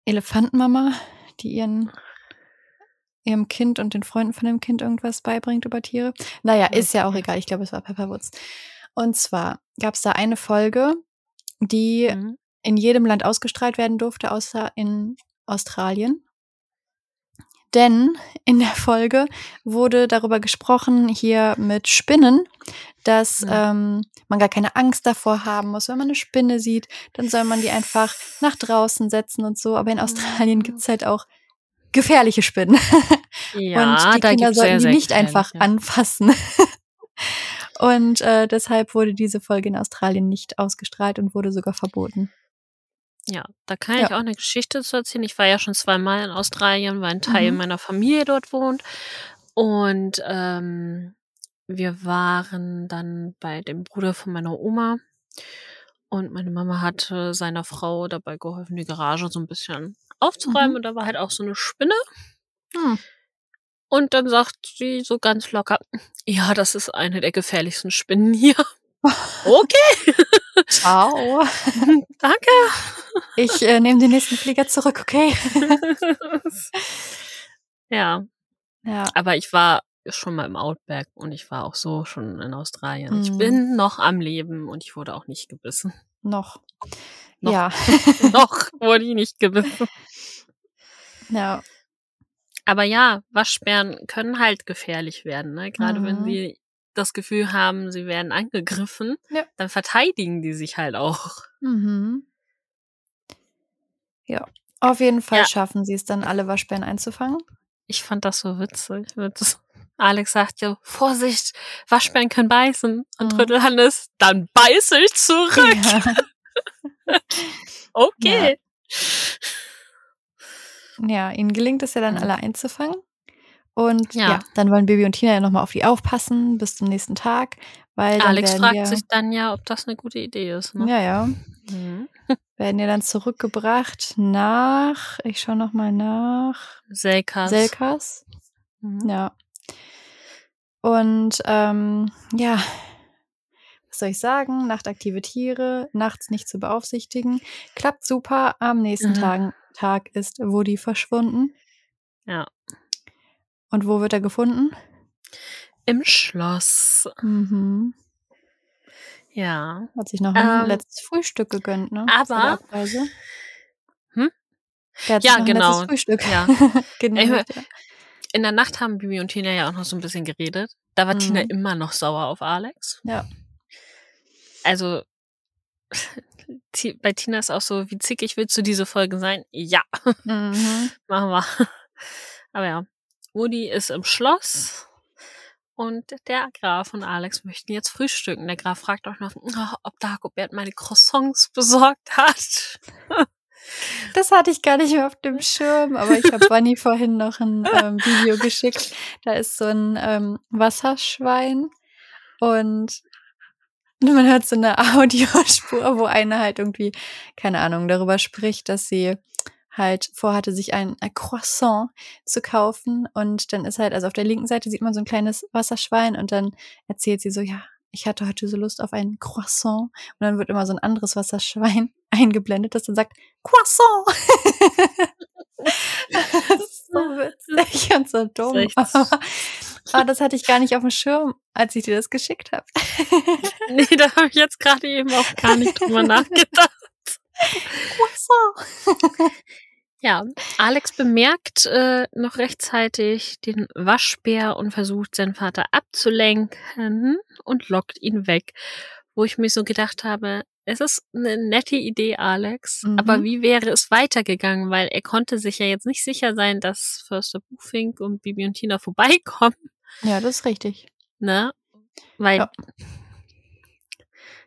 Elefantenmama, die ihren ihrem Kind und den Freunden von dem Kind irgendwas beibringt über Tiere. Naja, ist ja auch egal. Ich glaube, es war Pepper Woods. Und zwar gab es da eine Folge, die Mhm. in jedem Land ausgestrahlt werden durfte, außer in Australien. Denn in der Folge wurde darüber gesprochen, hier mit Spinnen, dass Mhm. ähm, man gar keine Angst davor haben muss. Wenn man eine Spinne sieht, dann soll man die einfach nach draußen setzen und so. Aber in Australien Mhm. gibt es halt auch gefährliche Spinnen. Ja, und die Kinder sollten die nicht einfach gefährliche. anfassen. (laughs) und äh, deshalb wurde diese Folge in Australien nicht ausgestrahlt und wurde sogar verboten. Ja, da kann Ja. ich auch eine Geschichte zu erzählen. Ich war ja schon zweimal in Australien, weil ein Teil Mhm. meiner Familie dort wohnt. Und ähm, wir waren dann bei dem Bruder von meiner Oma. Und meine Mama hatte seiner Frau dabei geholfen, die Garage so ein bisschen aufzuräumen. Mhm. Und da war halt auch so eine Spinne. Hm. Und dann sagt sie so ganz locker, ja, das ist eine der gefährlichsten Spinnen hier. Okay, Ciao. (laughs) danke. Ich äh, nehme den nächsten Flieger zurück, okay? (laughs) ja, Ja. aber ich war schon mal im Outback und ich war auch so schon in Australien. Ich Mhm. bin noch am Leben und ich wurde auch nicht gebissen. Noch. Noch. Ja. (laughs) noch wurde ich nicht gebissen. ja. Aber ja, Waschbären können halt gefährlich werden, ne? Gerade wenn Mhm. sie das Gefühl haben, sie werden angegriffen, Ja. dann verteidigen die sich halt auch. Mhm. Ja. Auf jeden Fall Ja. schaffen sie es dann, alle Waschbären einzufangen. Ich fand das so witzig. Alex sagt ja, Vorsicht, Waschbären können beißen. Und Mhm. Trödelhannes, dann beiß ich zurück. Ja. (laughs) Okay. ja, ihnen gelingt es ja dann alle einzufangen. Und ja. Ja. dann wollen Baby und Tina ja nochmal auf die aufpassen bis zum nächsten Tag, weil Alex fragt ja, sich dann ja, ob das eine gute Idee ist. Ne? ja, ja, Mhm. werden ja dann zurückgebracht nach, ich schaue nochmal nach, Selkas. Selkas. Mhm. Ja. Und ähm, ja, was soll ich sagen? Nachtaktive Tiere, nachts nicht zu beaufsichtigen. Klappt super. Am nächsten Mhm. Tag, Tag ist Woody verschwunden. Ja. Und wo wird er gefunden? Im Schloss. Mhm. Ja. Hat sich noch ein Ähm, letztes Frühstück gegönnt, ne? Aber-. Hm? Ja, genau. letztes Frühstück Ja. (laughs) genehmigt, ja. In der Nacht haben Bibi und Tina ja auch noch so ein bisschen geredet. Da war Tina Mhm. immer noch sauer auf Alex. Ja. Also, (laughs) bei Tina ist auch so, wie zickig willst du diese Folge sein? Ja, Mhm. (laughs) machen wir. Aber ja, Woody ist im Schloss und der Graf und Alex möchten jetzt frühstücken. Der Graf fragt auch noch, oh, ob Dagobert meine Croissants besorgt hat. (laughs) Das hatte ich gar nicht mehr auf dem Schirm, aber ich habe Bunny vorhin noch ein (laughs) ähm, Video geschickt. Da ist so ein ähm, Wasserschwein und man hört so eine (laughs) Audiospur, wo eine halt irgendwie, keine Ahnung, darüber spricht, dass sie halt vorhatte, sich ein, ein Croissant zu kaufen. Und dann ist halt, also auf der linken Seite sieht man so ein kleines Wasserschwein und dann erzählt sie so, ja, ich hatte heute so Lust auf ein Croissant. Und dann wird immer so ein anderes Wasserschwein (laughs) eingeblendet, das dann sagt, Croissant! (laughs) das ist so (laughs) witzig und so dumm. echt- Aber, aber das hatte ich gar nicht auf dem Schirm, als ich dir das geschickt habe. Nee, da habe ich jetzt gerade eben auch gar nicht drüber nachgedacht. Croissant! Ja, Alex bemerkt äh, noch rechtzeitig den Waschbär und versucht, seinen Vater abzulenken und lockt ihn weg. Wo ich mir so gedacht habe, es ist eine nette Idee, Alex, Mhm. aber wie wäre es weitergegangen? Weil er konnte sich ja jetzt nicht sicher sein, dass Förster Buchfink und Bibi und Tina vorbeikommen, Ja, das ist richtig. ne? Weil Ja.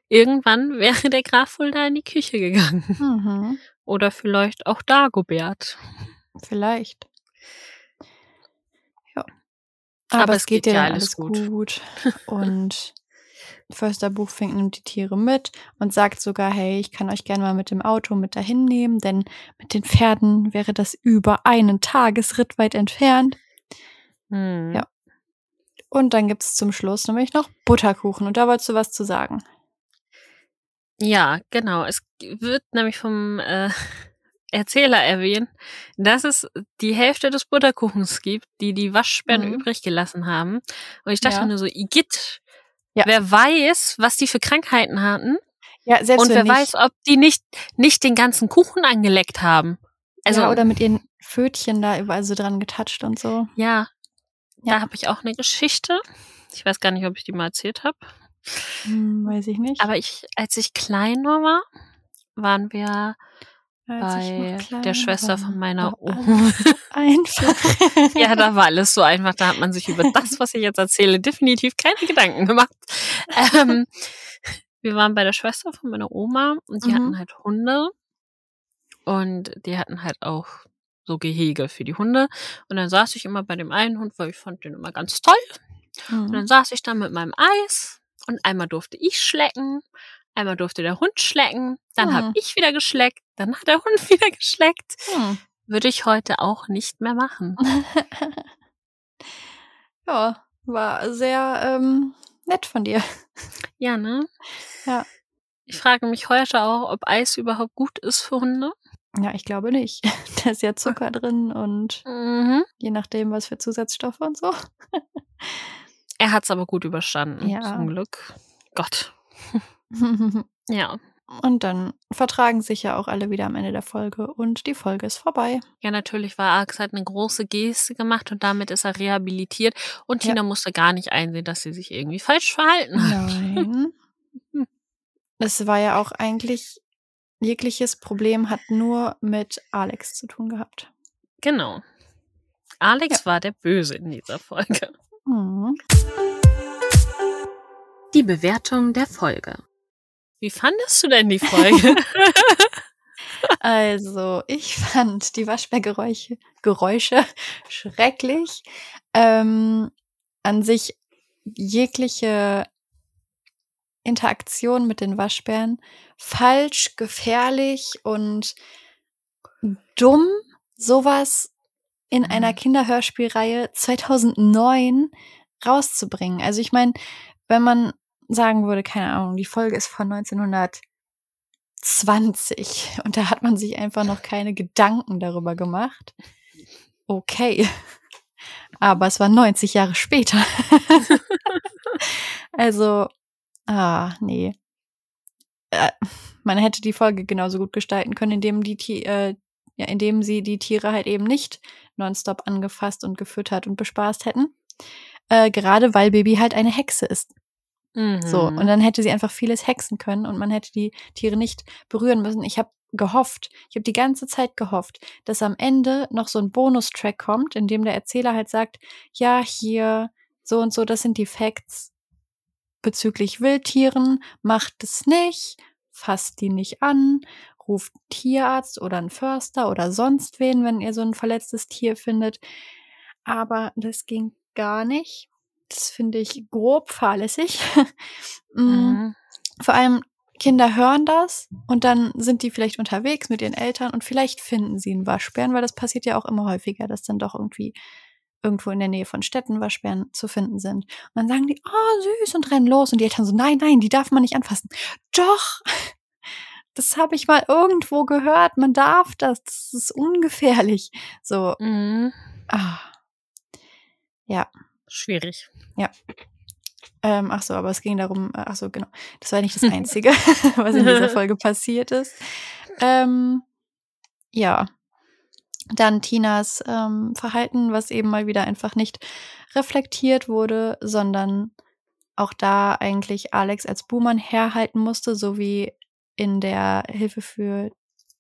irgendwann wäre der Graf wohl da in die Küche gegangen. Mhm. Oder vielleicht auch Dagobert. Vielleicht. Ja. Aber Aber, es es geht, geht dir ja alles alles gut. (laughs) Und Förster Buchfink nimmt die Tiere mit und sagt sogar, hey, ich kann euch gerne mal mit dem Auto mit dahin nehmen, denn mit den Pferden wäre das über einen Tagesritt weit entfernt. Hm. Ja. Und dann gibt's zum Schluss nämlich noch Butterkuchen. Und da wolltest du was zu sagen. Ja, genau. Es wird nämlich vom äh, (laughs) Erzähler erwähnt, dass es die Hälfte des Butterkuchens gibt, die die Waschbären Mhm. übrig gelassen haben. Und ich dachte Ja. nur so, Igitt, Ja. wer weiß, was die für Krankheiten hatten Ja, selbst und wer nicht, weiß, ob die nicht, nicht den ganzen Kuchen angeleckt haben. Also, ja, oder mit ihren Pfötchen da überall so dran getatscht und so. ja, Ja. da habe ich auch eine Geschichte. Ich weiß gar nicht, ob ich die mal erzählt habe. Hm, weiß ich nicht. Aber ich, als ich klein war, waren wir bei der Schwester von meiner Oma. Einfach. (laughs) Ja, da war alles so einfach. Da hat man sich über das, was ich jetzt erzähle, definitiv keine Gedanken gemacht. Ähm, wir waren bei der Schwester von meiner Oma und die Mhm. hatten halt Hunde. Und die hatten halt auch so Gehege für die Hunde. Und dann saß ich immer bei dem einen Hund, weil ich fand den immer ganz toll. Und Mhm. dann saß ich da mit meinem Eis und einmal durfte ich schlecken, einmal durfte der Hund schlecken, dann Hm. habe ich wieder geschleckt, dann hat der Hund (laughs) wieder geschleckt. Hm. Würde ich heute auch nicht mehr machen. (laughs) ja, war sehr ähm, nett von dir. Ja, ne? Ja. Ich frage mich heute auch, ob Eis überhaupt gut ist für Hunde. Ja, ich glaube nicht. (laughs) Da ist ja Zucker drin und Mhm. je nachdem, was für Zusatzstoffe und so. Er hat's aber gut überstanden, Ja. zum Glück. Gott. (laughs) Ja. Und dann vertragen sich ja auch alle wieder am Ende der Folge und die Folge ist vorbei. Ja, natürlich war Alex hat eine große Geste gemacht und damit ist er rehabilitiert und Ja. Tina musste gar nicht einsehen, dass sie sich irgendwie falsch verhalten hat. Nein. (laughs) Es war ja auch eigentlich jegliches Problem hat nur mit Alex zu tun gehabt. Genau. Alex war der Böse in dieser Folge. Mhm. Die Bewertung der Folge. Wie fandest du denn die Folge? (laughs) (laughs) Also, ich fand die Waschbärgeräusche Geräusche schrecklich. Ähm, an sich jegliche Interaktion mit den Waschbären falsch, gefährlich und dumm, sowas in einer Mhm. Kinderhörspielreihe 2009 rauszubringen. Also ich meine, wenn man sagen würde, keine Ahnung, die Folge ist von 1920 (laughs) und da hat man sich einfach noch keine Gedanken darüber gemacht. Okay. (laughs) Aber es war 90 Jahre später. (laughs) also, ah, nee. Äh, man hätte die Folge genauso gut gestalten können, indem die äh, ja, indem sie die Tiere halt eben nicht nonstop angefasst und gefüttert und bespaßt hätten. Äh, gerade weil Baby halt eine Hexe ist. So, Mhm. und dann hätte sie einfach vieles hexen können und man hätte die Tiere nicht berühren müssen. Ich habe gehofft, ich habe die ganze Zeit gehofft, dass am Ende noch so ein Bonustrack kommt, in dem der Erzähler halt sagt, ja, hier, so und so, das sind die Facts bezüglich Wildtieren, macht es nicht, fasst die nicht an, ruft einen Tierarzt oder einen Förster oder sonst wen, wenn ihr so ein verletztes Tier findet. Aber das ging gar nicht. Das finde ich grob fahrlässig. (laughs) Mm, Mhm. Vor allem Kinder hören das und dann sind die vielleicht unterwegs mit ihren Eltern und vielleicht finden sie einen Waschbären, weil das passiert ja auch immer häufiger, dass dann doch irgendwie irgendwo in der Nähe von Städten Waschbären zu finden sind. Und dann sagen die, oh, süß und rennen los und die Eltern so, nein, nein, die darf man nicht anfassen. Doch, das habe ich mal irgendwo gehört, man darf das, das ist ungefährlich. So, Mhm. ah. Ja, Schwierig. Ähm, ach so, aber es ging darum, äh, ach so, genau. Das war nicht das (laughs) Einzige, (laughs) was in dieser (laughs) Folge passiert ist. Ähm, ja. Dann Tinas ähm, Verhalten, was eben mal wieder einfach nicht reflektiert wurde, sondern auch da eigentlich Alex als Buhmann herhalten musste, so wie in der Hilfe für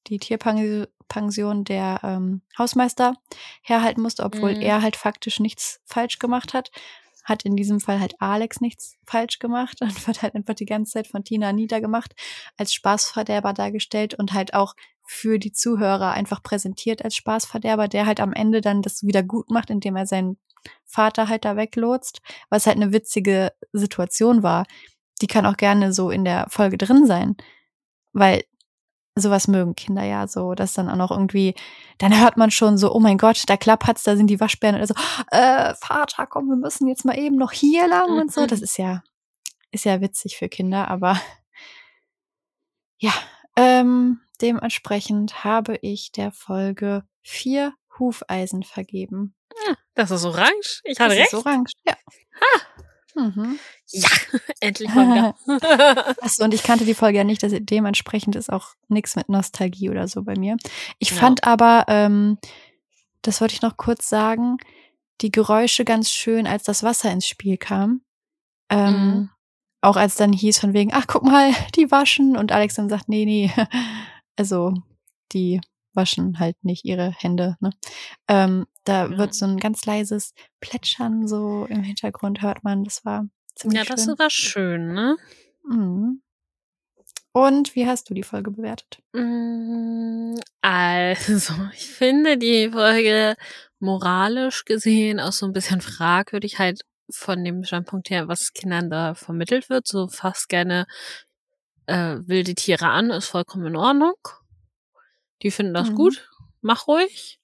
die Tierpension der ähm, Hausmeister herhalten musste, obwohl Mhm. er halt faktisch nichts falsch gemacht hat hat in diesem Fall halt Alex nichts falsch gemacht (laughs) und wird halt einfach die ganze Zeit von Tina niedergemacht, als Spaßverderber dargestellt und halt auch für die Zuhörer einfach präsentiert als Spaßverderber, der halt am Ende dann das wieder gut macht, indem er seinen Vater halt da weglotst, was halt eine witzige Situation war. Die kann auch gerne so in der Folge drin sein, weil sowas mögen Kinder ja so, dass dann auch noch irgendwie, dann hört man schon so, oh mein Gott, da klappert's, da sind die Waschbären oder so, äh, Vater, komm, wir müssen jetzt mal eben noch hier lang und so. Das ist ja, ist ja witzig für Kinder, aber (laughs) ja, ähm, dementsprechend habe ich der Folge vier Hufeisen vergeben. Das ist orange. Ich hatte das recht. ist orange, ja. Mhm. Ja, (laughs) endlich mal wieder. (laughs) Achso, und ich kannte die Folge ja nicht, dass dementsprechend ist auch nichts mit Nostalgie oder so bei mir. Ich Ja. fand aber, ähm, das wollte ich noch kurz sagen, die Geräusche ganz schön, als das Wasser ins Spiel kam. Ähm, Mhm. Auch als dann hieß von wegen, ach, guck mal, (laughs) die waschen. Und Alex dann sagt, nee, nee. Also, die waschen halt nicht ihre Hände. Ne? Ähm, da Ja. wird so ein ganz leises Plätschern so im Hintergrund, hört man. Das war ziemlich ja, das schön. war schön, ne? Mhm. Und wie hast du die Folge bewertet? Mm, Also, (laughs) ich finde die Folge moralisch gesehen auch so ein bisschen fragwürdig, halt von dem Standpunkt her, was Kindern da vermittelt wird. So fast gerne äh, wilde Tiere an, ist vollkommen in Ordnung. Die finden das Mhm. gut. Mach ruhig.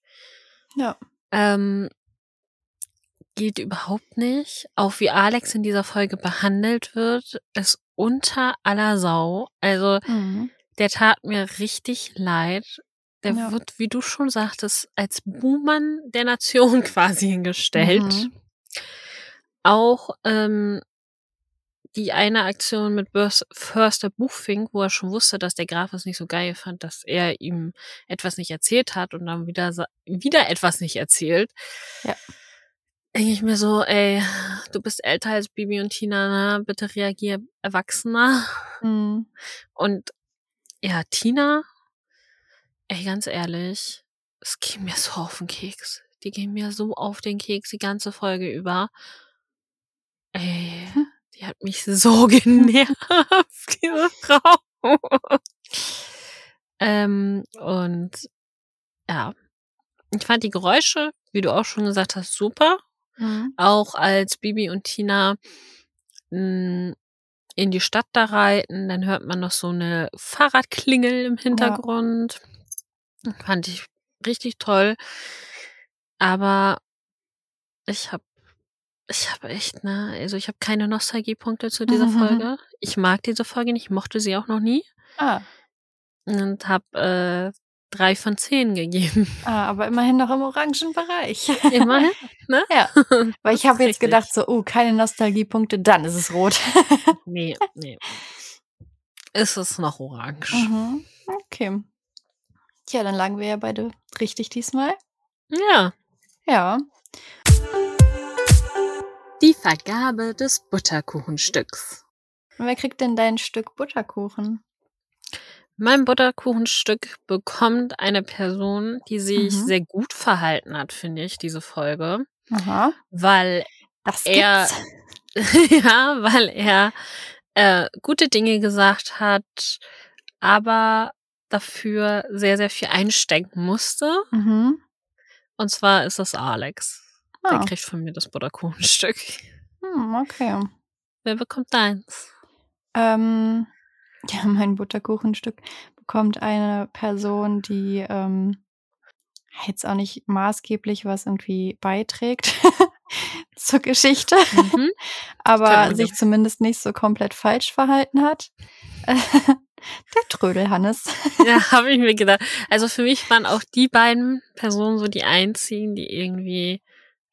Ja. Ähm, geht überhaupt nicht. Auch wie Alex in dieser Folge behandelt wird, ist unter aller Sau. Also, Mhm. der tat mir richtig leid. Der Ja. wird, wie du schon sagtest, als Buhmann der Nation (laughs) quasi hingestellt. Mhm. Auch ähm, die eine Aktion mit Förster Buchfink, wo er schon wusste, dass der Graf es nicht so geil fand, dass er ihm etwas nicht erzählt hat und dann wieder, wieder etwas nicht erzählt. Ja. Denke ich mir so, ey, du bist älter als Bibi und Tina, ne? bitte reagier erwachsener. Mhm. Und ja, Tina, ey, ganz ehrlich, es ging mir so auf den Keks. Die ging mir so auf den Keks die ganze Folge über. Ey, die hat mich so (laughs) genervt, diese Frau. ähm, und ja, ich fand die Geräusche, wie du auch schon gesagt hast, super. Mhm. Auch als Bibi und Tina mh, in die Stadt da reiten, dann hört man noch so eine Fahrradklingel im Hintergrund. Fand ich richtig toll. Aber ich habe ich habe echt, ne, also ich habe keine Nostalgiepunkte zu dieser Mhm. (laughs) Folge. Ich mag diese Folge nicht, ich mochte sie auch noch nie Ah, und habe äh, drei von zehn gegeben. ah, aber immerhin noch im orangen Bereich. (laughs) Immerhin, ne? Ja, (laughs) Weil ich habe jetzt Richtig. gedacht, so, oh, keine Nostalgiepunkte, dann ist es rot. Nee, nee. Ist es noch orange. mhm. Okay. Tja, dann lagen wir ja beide richtig diesmal. Ja. Ja. Die Vergabe des Butterkuchenstücks. Und wer kriegt denn dein Stück Butterkuchen? Mein Butterkuchenstück bekommt eine Person, die sich Mhm. sehr gut verhalten hat, finde ich, diese Folge. Aha. Weil Das Er- gibt's. (laughs) ja, weil er äh, gute Dinge gesagt hat, aber dafür sehr, sehr viel einstecken musste. Mhm. Und zwar ist das Alex. Der Ah. kriegt von mir das Butterkuchenstück. Hm, okay. Wer bekommt deins? Ähm, (laughs) ja, mein Butterkuchenstück bekommt eine Person, die ähm, jetzt auch nicht maßgeblich was irgendwie beiträgt (laughs) zur Geschichte, Mhm. (laughs) aber sich zumindest nicht so komplett falsch verhalten hat. Der Trödelhannes. Ja, habe ich mir gedacht. Also für mich waren auch die beiden Personen so die einzigen, die irgendwie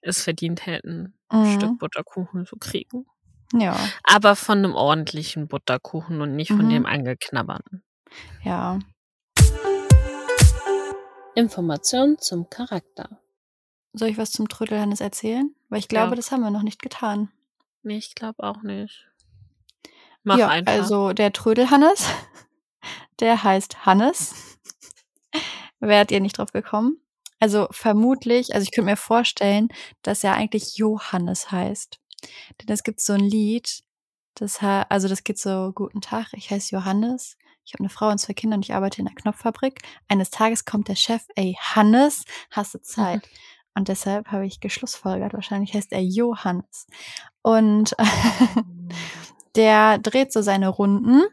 es verdient hätten, ein Mhm. Stück Butterkuchen zu kriegen. Ja, Aber von einem ordentlichen Butterkuchen und nicht von Mhm. dem angeknabberten. ja. Informationen zum Charakter. Soll ich was zum Trödelhannes erzählen? Weil ich glaube, Ja. das haben wir noch nicht getan. Nee, ich glaube auch nicht. Mach ja, einfach. also der Trödelhannes, (laughs) der heißt Hannes. Wärt ihr nicht drauf gekommen? Also vermutlich, also ich könnte mir vorstellen, dass er eigentlich Johannes heißt. Denn es gibt so ein Lied, das also das geht so, guten Tag, ich heiße Johannes, ich habe eine Frau und zwei Kinder und ich arbeite in der Knopffabrik. Eines Tages kommt der Chef, ey Hannes, hast du Zeit? Und deshalb habe ich geschlussfolgert, wahrscheinlich heißt er Johannes. Und (laughs) der dreht so seine Runden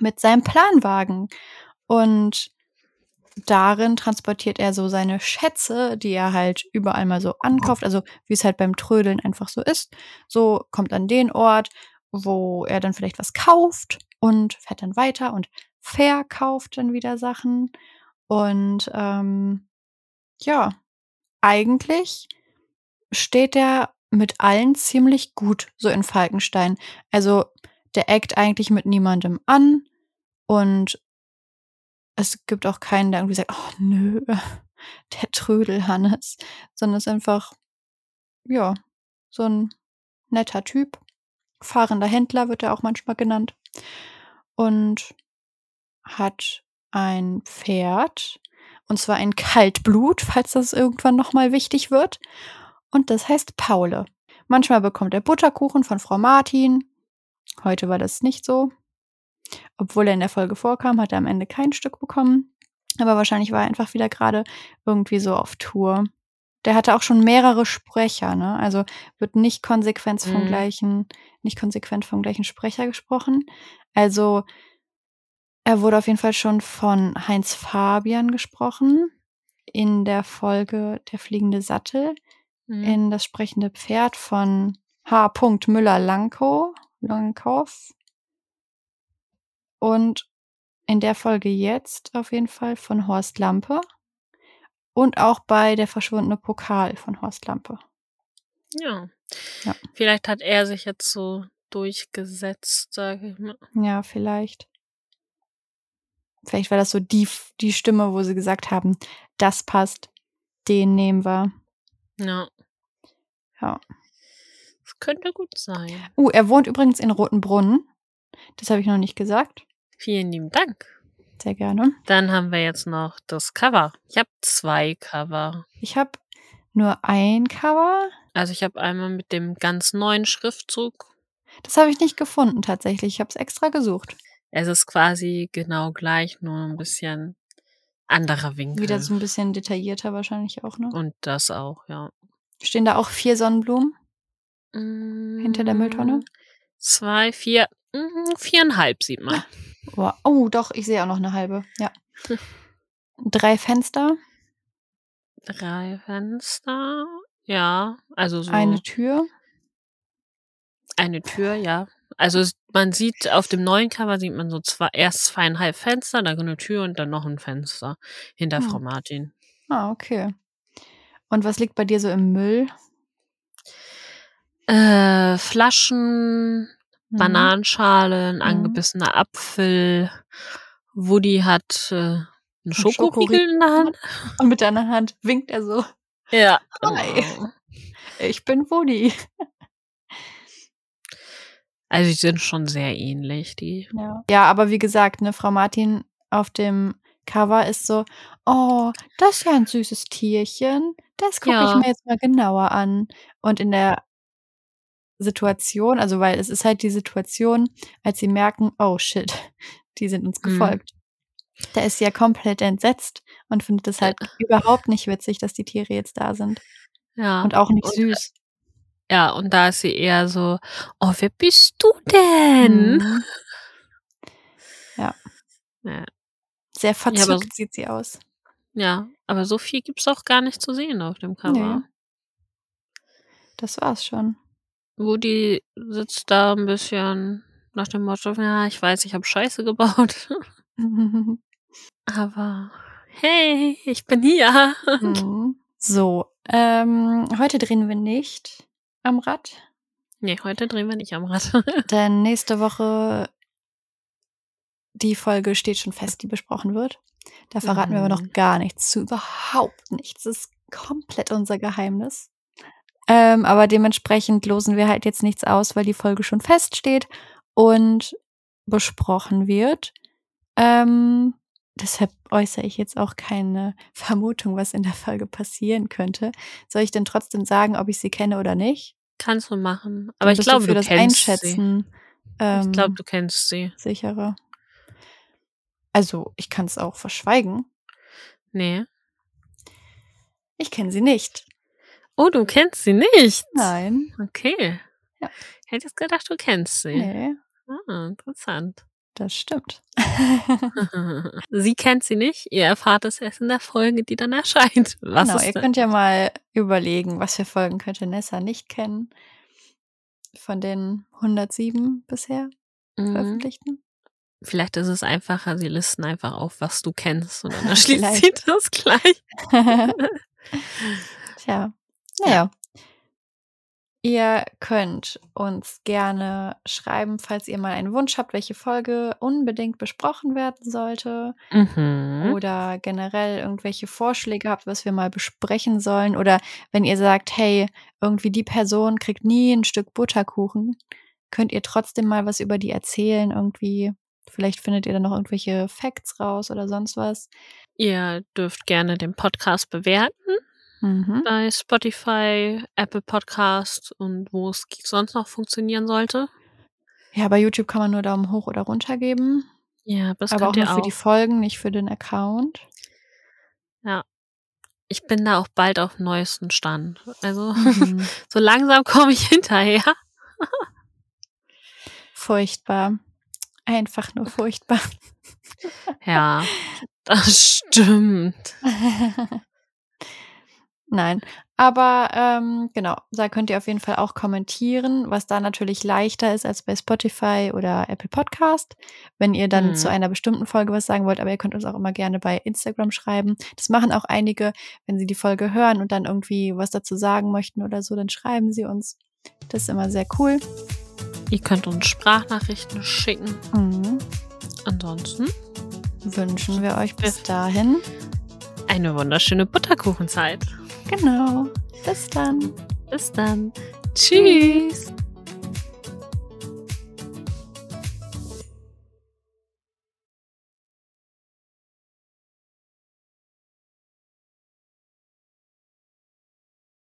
mit seinem Planwagen. Und darin transportiert er so seine Schätze, die er halt überall mal so ankauft. Also wie es halt beim Trödeln einfach so ist. So kommt an den Ort, wo er dann vielleicht was kauft und fährt dann weiter und verkauft dann wieder Sachen. Und ähm, ja, eigentlich steht er mit allen ziemlich gut so in Falkenstein. Also der eckt eigentlich mit niemandem an und es gibt auch keinen, der irgendwie sagt, oh nö, (laughs) der Trödelhannes, sondern es ist einfach, ja, so ein netter Typ. Fahrender Händler wird er auch manchmal genannt. Und hat ein Pferd, und zwar ein Kaltblut, falls das irgendwann nochmal wichtig wird. Und das heißt Paule. Manchmal bekommt er Butterkuchen von Frau Martin. Heute war das nicht so. Obwohl er in der Folge vorkam, hat er am Ende kein Stück bekommen. Aber wahrscheinlich war er einfach wieder gerade irgendwie so auf Tour. Der hatte auch schon mehrere Sprecher, ne? Also wird nicht konsequent vom Mhm. gleichen, nicht konsequent vom gleichen Sprecher gesprochen. Also er wurde auf jeden Fall schon von Heinz Fabian gesprochen in der Folge Der fliegende Sattel Mhm. in das sprechende Pferd von H. Müller-Lankow, Lankow. Und in der Folge jetzt auf jeden Fall von Horst Lampe. Und auch bei Der verschwundene Pokal von Horst Lampe. Ja. Ja. Vielleicht hat er sich jetzt so durchgesetzt, sage ich mal. Ja, vielleicht. Vielleicht war das so die, die Stimme, wo sie gesagt haben, das passt, den nehmen wir. Ja. Ja. Das könnte gut sein. Uh, er wohnt übrigens in Rotenbrunn. Das habe ich noch nicht gesagt. Vielen lieben Dank. Sehr gerne. Dann haben wir jetzt noch das Cover. Ich habe zwei Cover. Ich habe nur ein Cover. Also ich habe einmal mit dem ganz neuen Schriftzug. Das habe ich nicht gefunden tatsächlich. Ich habe es extra gesucht. Es ist quasi genau gleich, nur ein bisschen anderer Winkel. Wieder so ein bisschen detaillierter wahrscheinlich auch, ne? Und das auch, ja. Stehen da auch vier Sonnenblumen hinter der Mülltonne? Mm, Zwei, vier, mm, viereinhalb sieht man. (laughs) Oh, doch, ich sehe auch noch eine halbe. Ja. (laughs) Drei Fenster, Drei Fenster. Ja, also so eine Tür. eine Tür, ja. Also man sieht auf dem neuen Cover sieht man so zwei, erst zweieinhalb Fenster, dann eine Tür und dann noch ein Fenster hinter Hm. Frau Martin. Ah, okay. Und was liegt bei dir so im Müll? Äh, Flaschen, Mhm. Bananenschalen, Mhm. angebissener Apfel. Woody hat äh, einen Ein Schokoriegel in der Hand. (laughs) Und mit deiner Hand winkt er so. Ja, (laughs) Hi. genau. Ich bin Woody. (laughs) Also die sind schon sehr ähnlich, die. Ja. ja, aber wie gesagt, ne, Frau Martin auf dem Cover ist so, oh, das ist ja ein süßes Tierchen. Das gucke Ja. ich mir jetzt mal genauer an. Und in der Situation, also weil es ist halt die Situation, als sie merken, oh shit, (laughs) die sind uns Mhm. gefolgt. Da ist sie ja komplett entsetzt und findet es halt überhaupt nicht witzig, dass die Tiere jetzt da sind. Ja. Und auch nicht Und, süß. Ja, und da ist sie eher so, oh, wer bist du denn? Mhm. (laughs) Ja, Sehr aber verzückt so- sieht sie aus. ja, aber so viel gibt's auch gar nicht zu sehen auf dem Cover. Nee. Das war's schon. Woody sitzt da ein bisschen nach dem Motto, ja, ich weiß, ich habe Scheiße gebaut, (laughs) aber hey, ich bin hier. Mhm. So, ähm, heute drehen wir nicht am Rad, Nee, heute drehen wir nicht am Rad. (laughs) denn nächste Woche die Folge steht schon fest, die besprochen wird. Da verraten wir aber noch Mhm. gar nichts zu, überhaupt nichts. Das ist komplett unser Geheimnis. Ähm, aber dementsprechend losen wir halt jetzt nichts aus, weil die Folge schon feststeht und besprochen wird. Ähm, deshalb äußere ich jetzt auch keine Vermutung, was in der Folge passieren könnte. Soll ich denn trotzdem sagen, ob ich sie kenne oder nicht? Kannst du machen. Aber ich glaube, für du das kennst sie. Einschätzen ähm, Ich glaube, du kennst sie. sicherer. Also, ich kann es auch verschweigen. Nee. Ich kenne sie nicht. Oh, du kennst sie nicht. Nein. Okay. Ja. Hätte jetzt gedacht, du kennst sie. Nee, Ah, interessant. das stimmt. (laughs) sie kennt sie nicht. Ihr erfahrt es erst in der Folge, die dann erscheint. Was genau, ihr denn? könnt ja mal überlegen, was für Folgen könnte Nessa nicht kennen. Von den 107 bisher Mhm. veröffentlichten. Vielleicht ist es einfacher, sie listen einfach auf, was du kennst und dann (laughs) erschließt sie das gleich. (laughs) Tja, naja. Ihr könnt uns gerne schreiben, falls ihr mal einen Wunsch habt, welche Folge unbedingt besprochen werden sollte. Mhm. Oder generell irgendwelche Vorschläge habt, was wir mal besprechen sollen. Oder wenn ihr sagt, hey, irgendwie die Person kriegt nie ein Stück Butterkuchen, könnt ihr trotzdem mal was über die erzählen. Irgendwie, vielleicht findet ihr dann noch irgendwelche Facts raus oder sonst was. Ihr dürft gerne den Podcast bewerten Mhm. bei Spotify, Apple Podcast und wo es sonst noch funktionieren sollte. Ja, bei YouTube kann man nur Daumen hoch oder runter geben. Ja, das aber auch nur für die Folgen, nicht für den Account. Ja. Ich bin da auch bald auf dem neuesten Stand. Also Mhm. (laughs) so langsam komme ich (laughs) hinterher. Furchtbar. Einfach nur furchtbar. Ja, das stimmt. (laughs) Nein, aber ähm, genau, da könnt ihr auf jeden Fall auch kommentieren, was da natürlich leichter ist als bei Spotify oder Apple Podcast. Wenn ihr dann Mhm. zu einer bestimmten Folge was sagen wollt, aber ihr könnt uns auch immer gerne bei Instagram schreiben. Das machen auch einige, wenn sie die Folge hören und dann irgendwie was dazu sagen möchten oder so, dann schreiben sie uns. Das ist immer sehr cool. Ihr könnt uns Sprachnachrichten schicken. Mhm. Ansonsten Wünschen wir euch bis dahin. eine wunderschöne Butterkuchenzeit. Genau. Bis dann. Bis dann. Tschüss.